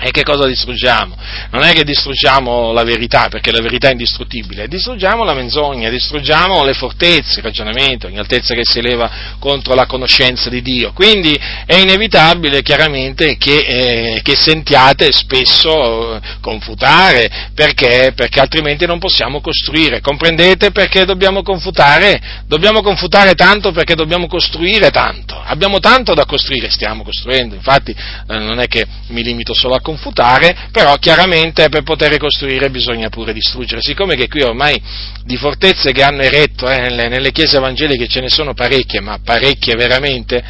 E che cosa distruggiamo? Non è che distruggiamo la verità, perché la verità è indistruttibile, distruggiamo la menzogna, distruggiamo le fortezze, il ragionamento, ogni altezza che si eleva contro la conoscenza di Dio. Quindi è inevitabile chiaramente che, eh, che sentiate spesso eh, confutare, perché? Perché altrimenti non possiamo costruire. Comprendete perché dobbiamo confutare? Dobbiamo confutare tanto perché dobbiamo costruire tanto. Abbiamo tanto da costruire, stiamo costruendo, infatti eh, non è che mi limito solo a confutare, però chiaramente per poter ricostruire bisogna pure distruggere. Siccome che qui ormai di fortezze che hanno eretto eh, nelle, nelle, chiese evangeliche ce ne sono parecchie, ma parecchie veramente,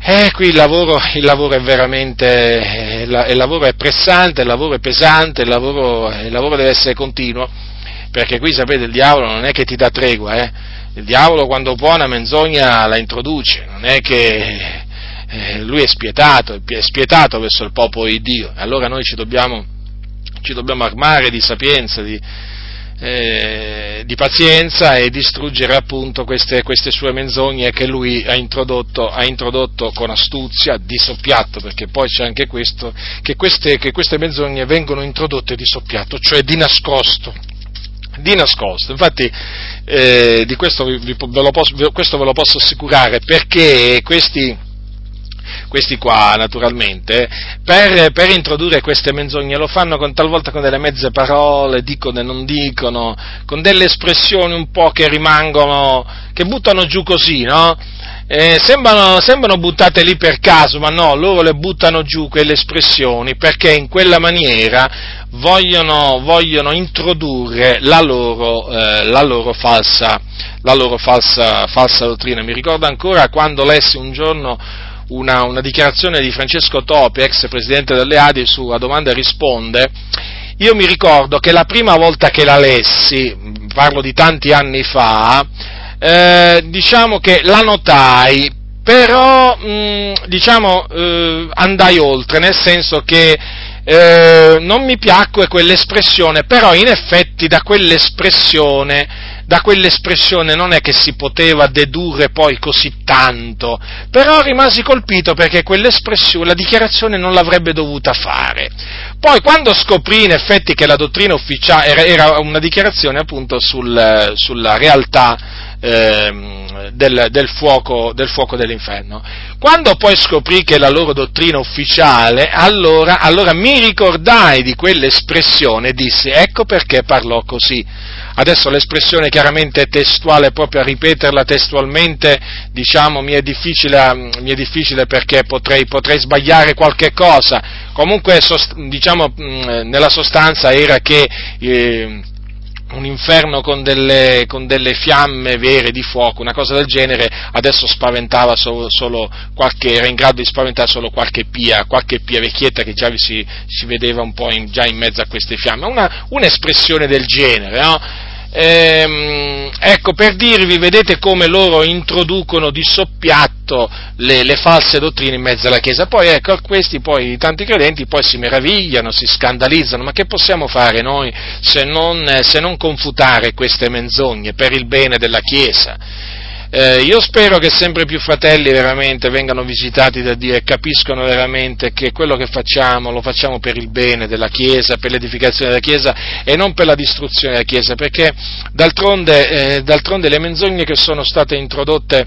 eh, qui il lavoro, il lavoro è veramente, eh, il lavoro è pressante, il lavoro è pesante, il lavoro, il lavoro deve essere continuo, perché qui sapete il diavolo non è che ti dà tregua, eh? il diavolo quando può una menzogna la introduce, non è che eh, lui è spietato, è spietato verso il popolo di Dio, allora noi ci dobbiamo, ci dobbiamo armare di sapienza, di, eh, di, pazienza e distruggere appunto queste, queste, sue menzogne che lui ha introdotto, ha introdotto, con astuzia, di soppiatto, perché poi c'è anche questo, che queste, che queste menzogne vengono introdotte di soppiatto, cioè di nascosto di nascosto. Infatti eh, di questo, vi, ve posso, questo ve lo posso assicurare perché questi, questi qua naturalmente, per, per, introdurre queste menzogne lo fanno con, talvolta con delle mezze parole, dicono e non dicono, con delle espressioni un po' che rimangono, che buttano giù così, no? Eh, sembrano, sembrano, buttate lì per caso, ma no, loro le buttano giù quelle espressioni perché in quella maniera vogliono, vogliono introdurre la loro, eh, la loro, falsa, la loro falsa, falsa dottrina. Mi ricordo ancora quando lessi un giorno una, una dichiarazione di Francesco Topi, ex presidente delle Adi, su A Domanda Risponde, io mi ricordo che la prima volta che la lessi, parlo di tanti anni fa, eh, diciamo che la notai, però mh, diciamo, eh, andai oltre, nel senso che eh, non mi piacque quell'espressione, però in effetti da quell'espressione da quell'espressione non è che si poteva dedurre poi così tanto, però rimasi colpito perché quell'espressione, la dichiarazione non l'avrebbe dovuta fare. Poi quando scoprì in effetti che la dottrina ufficiale era, era una dichiarazione appunto sul, sulla realtà eh, del, del, fuoco, del, fuoco, dell'inferno. Quando poi scoprì che la loro dottrina ufficiale, allora, allora mi ricordai di quell'espressione e dissi ecco perché parlò così Adesso l'espressione chiaramente testuale, proprio a ripeterla testualmente, diciamo, mi è difficile, mi è difficile perché potrei, potrei, sbagliare qualche cosa. Comunque, diciamo, nella sostanza era che eh, un inferno con delle, con delle, fiamme vere di fuoco, una cosa del genere, adesso spaventava solo, solo qualche, era in grado di spaventare solo qualche pia, qualche pia vecchietta che già si, si vedeva un po' in, già in mezzo a queste fiamme, una, un'espressione del genere, no? Ehm, ecco, per dirvi, vedete come loro introducono di soppiatto le, le, false dottrine in mezzo alla Chiesa. Poi, ecco, questi poi, tanti credenti, poi si meravigliano, si scandalizzano, ma che possiamo fare noi se non, se non confutare queste menzogne per il bene della Chiesa? Eh, io spero che sempre più fratelli veramente vengano visitati da Dio e capiscono veramente che quello che facciamo lo facciamo per il bene della Chiesa, per l'edificazione della Chiesa e non per la distruzione della Chiesa, perché d'altronde, eh, d'altronde le menzogne che sono state introdotte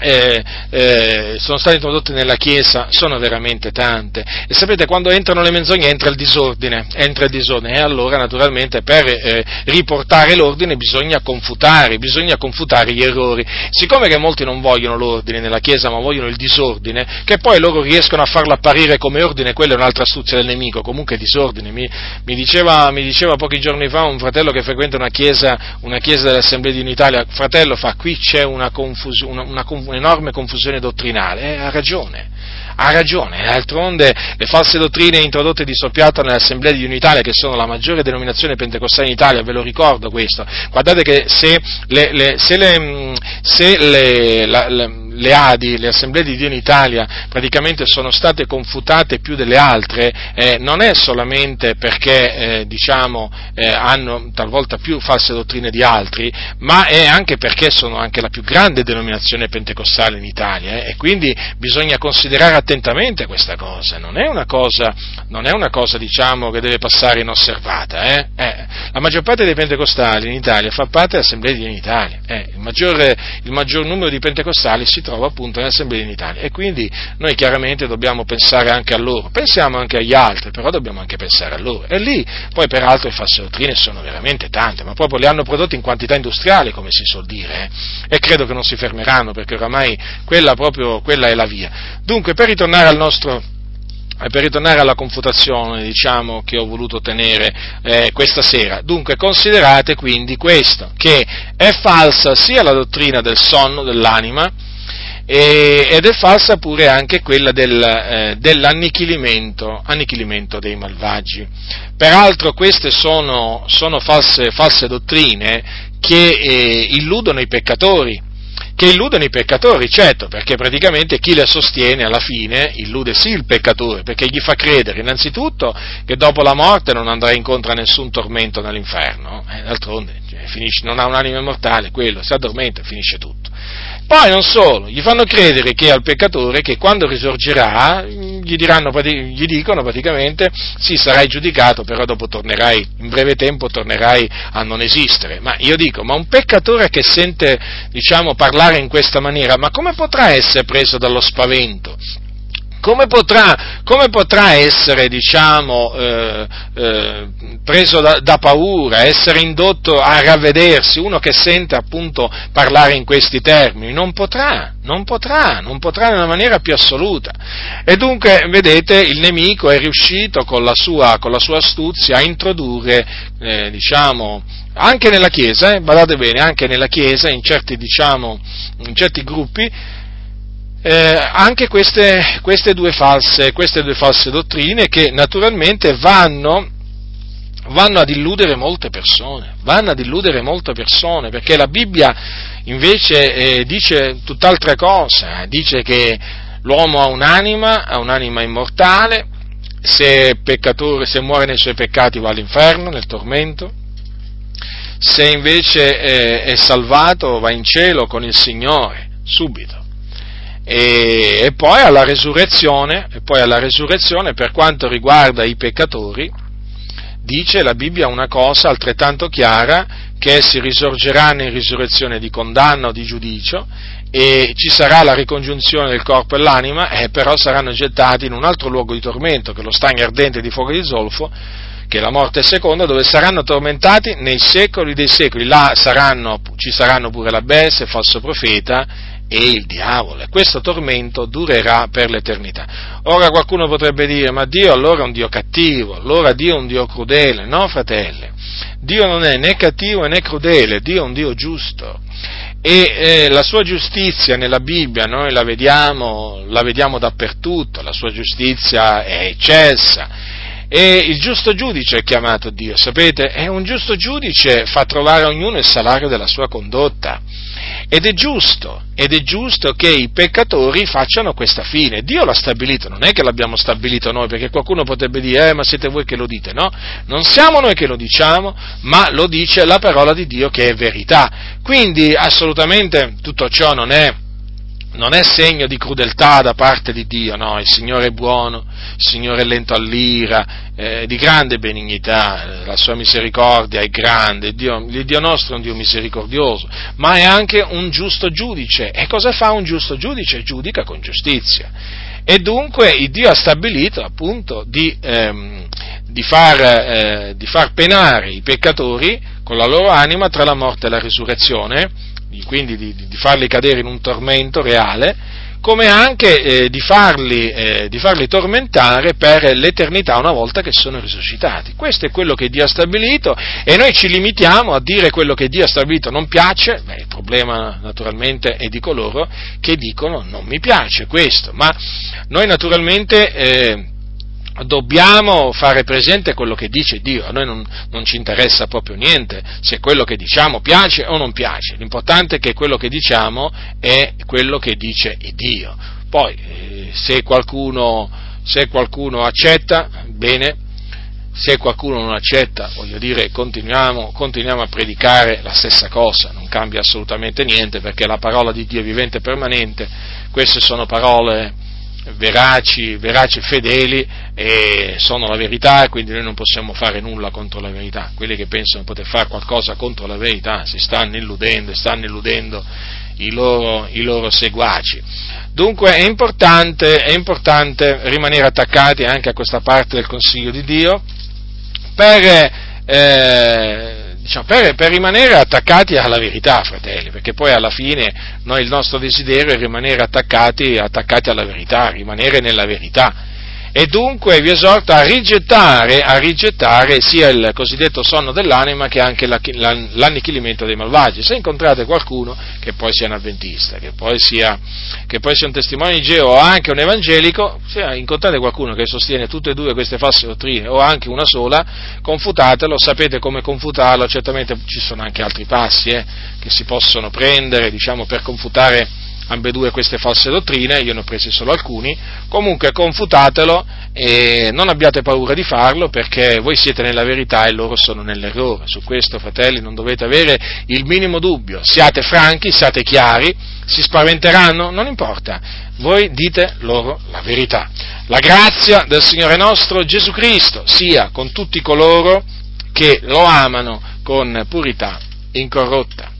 eh, eh, sono state introdotte nella Chiesa sono veramente tante e sapete quando entrano le menzogne entra il disordine, entra il disordine e allora naturalmente per eh, riportare l'ordine bisogna confutare, bisogna confutare gli errori. Siccome che molti non vogliono l'ordine nella Chiesa ma vogliono il disordine, che poi loro riescono a farlo apparire come ordine, quella è un'altra astuzia del nemico, comunque disordine. Mi, mi, diceva, mi diceva, pochi giorni fa un fratello che frequenta una chiesa, una chiesa dell'Assemblea di Unitalia, fratello fa qui c'è una, confus- una, una, un'enorme confusione dottrinale, eh, ha ragione, ha ragione, d'altronde le false dottrine introdotte di soppiatto nell'Assemblea di Unitalia, che sono la maggiore denominazione pentecostale in Italia, ve lo ricordo questo, guardate che se le, le, se le, se la, le ADI, le Assemblee di Dio in Italia, praticamente sono state confutate più delle altre, eh, non è solamente perché eh, diciamo, eh, hanno talvolta più false dottrine di altri, ma è anche perché sono anche la più grande denominazione pentecostale in Italia eh, e quindi bisogna considerare attentamente questa cosa, non è una cosa, è una cosa diciamo, che deve passare inosservata. Eh. Eh, la maggior parte dei pentecostali in Italia fa parte dell'Assemblea di Dio in Italia, il maggior, il maggior numero di pentecostali si trova appunto nell'Assemblea in Italia e quindi noi chiaramente dobbiamo pensare anche a loro, pensiamo anche agli altri, però dobbiamo anche pensare a loro. E lì poi peraltro le false dottrine sono veramente tante, ma proprio le hanno prodotte in quantità industriale, come si suol dire, eh? e credo che non si fermeranno perché oramai quella, proprio, quella è la via. Dunque, per ritornare al nostro per ritornare alla confutazione diciamo, che ho voluto tenere eh, questa sera. Dunque considerate quindi questo, che è falsa sia la dottrina del sonno dell'anima, ed è falsa pure anche quella del, eh, dell'annichilimento dei malvagi. Peraltro queste sono, sono false, false, dottrine che eh, illudono i peccatori, che illudono i peccatori, certo, perché praticamente chi le sostiene alla fine illude sì il peccatore, perché gli fa credere innanzitutto che dopo la morte non andrà incontro a nessun tormento nell'inferno, eh, d'altronde cioè, finisce, non ha un'anima immortale, quello, si addormenta e finisce tutto. Poi non solo, gli fanno credere che al peccatore che quando risorgerà gli, diranno, gli dicono praticamente sì sarai giudicato però dopo tornerai, in breve tempo tornerai a non esistere. Ma io dico, ma un peccatore che sente diciamo parlare in questa maniera, ma come potrà essere preso dallo spavento? Come potrà, come potrà essere, diciamo, eh, eh, preso da, da, paura, essere indotto a ravvedersi, uno che sente appunto parlare in questi termini? Non potrà, non potrà, non potrà nella maniera più assoluta. E dunque, vedete, il nemico è riuscito con la sua, con la sua astuzia a introdurre, eh, diciamo, anche nella Chiesa, eh, badate bene, anche nella Chiesa, in certi, diciamo, in certi gruppi, eh, anche queste, queste, due false, queste, due false, dottrine che naturalmente vanno, vanno, ad illudere molte persone, vanno ad illudere molte persone, perché la Bibbia invece eh, dice tutt'altra cosa, dice che l'uomo ha un'anima, ha un'anima immortale, se, se muore nei suoi peccati va all'inferno, nel tormento, se invece eh, è salvato va in cielo con il Signore, subito e, e, poi e poi alla resurrezione per quanto riguarda i peccatori, dice la Bibbia una cosa altrettanto chiara, che essi risorgeranno in risurrezione di condanna o di giudicio e ci sarà la ricongiunzione del corpo e l'anima, e però saranno gettati in un altro luogo di tormento, che è lo stagno ardente di fuoco di zolfo, che è la morte seconda, dove saranno tormentati nei secoli dei secoli. Là saranno, ci saranno pure la bestia, il falso profeta e il diavolo. E questo tormento durerà per l'eternità. Ora qualcuno potrebbe dire, ma Dio allora è un Dio cattivo, allora Dio è un Dio crudele. No, fratelli, Dio non è né cattivo né crudele, Dio è un Dio giusto. E eh, la sua giustizia nella Bibbia noi la vediamo, la vediamo dappertutto, la sua giustizia è eccelsa E il giusto giudice è chiamato Dio, sapete? E un giusto giudice fa trovare a ognuno il salario della sua condotta. Ed è giusto, ed è giusto che i peccatori facciano questa fine. Dio l'ha stabilito, non è che l'abbiamo stabilito noi, perché qualcuno potrebbe dire, eh, ma siete voi che lo dite, no? Non siamo noi che lo diciamo, ma lo dice la parola di Dio che è verità. Quindi assolutamente tutto ciò non è non è segno di crudeltà da parte di Dio, no, il Signore è buono, il Signore è lento all'ira, eh, di grande benignità, la sua misericordia è grande, Dio, il Dio nostro è un Dio misericordioso, ma è anche un giusto giudice. E cosa fa un giusto giudice? Giudica con giustizia. E dunque il Dio ha stabilito appunto di, ehm, di, far, eh, di far penare i peccatori con la loro anima tra la morte e la risurrezione, quindi di, di farli cadere in un tormento reale, come anche eh, di, farli, eh, di, farli, tormentare per l'eternità una volta che sono risuscitati. Questo è quello che Dio ha stabilito e noi ci limitiamo a dire quello che Dio ha stabilito. Non piace, beh, il problema naturalmente è di coloro che dicono non mi piace questo, ma noi naturalmente... Eh, dobbiamo fare presente quello che dice Dio, a noi non, non, ci interessa proprio niente se quello che diciamo piace o non piace, l'importante è che quello che diciamo è quello che dice Dio. Poi eh, se, qualcuno, se qualcuno accetta, bene, se qualcuno non accetta, voglio dire, continuiamo, continuiamo, a predicare la stessa cosa, non cambia assolutamente niente perché la parola di Dio è vivente e permanente, queste sono parole veraci, veraci e fedeli e sono la verità e quindi noi non possiamo fare nulla contro la verità. Quelli che pensano di poter fare qualcosa contro la verità si stanno illudendo stanno illudendo i loro, i loro seguaci. Dunque è importante, è importante, rimanere attaccati anche a questa parte del Consiglio di Dio per eh, diciamo, per, per, rimanere attaccati alla verità, fratelli, perché poi alla fine noi, il nostro desiderio è rimanere attaccati, attaccati alla verità, rimanere nella verità e dunque vi esorto a rigettare, a rigettare sia il cosiddetto sonno dell'anima che anche l'annichilimento dei malvagi. Se incontrate qualcuno che poi sia un avventista, che poi sia, che poi sia un testimone di Geo o anche un evangelico, se incontrate qualcuno che sostiene tutte e due queste false dottrine o anche una sola, confutatelo, sapete come confutarlo, certamente ci sono anche altri passi eh, che si possono prendere diciamo, per confutare ambedue queste false dottrine, io ne ho presi solo alcuni, comunque confutatelo e non abbiate paura di farlo perché voi siete nella verità e loro sono nell'errore. Su questo, fratelli, non dovete avere il minimo dubbio, siate franchi, siate chiari, si spaventeranno, non importa, voi dite loro la verità. La grazia del Signore nostro Gesù Cristo sia con tutti coloro che lo amano con purità incorrotta.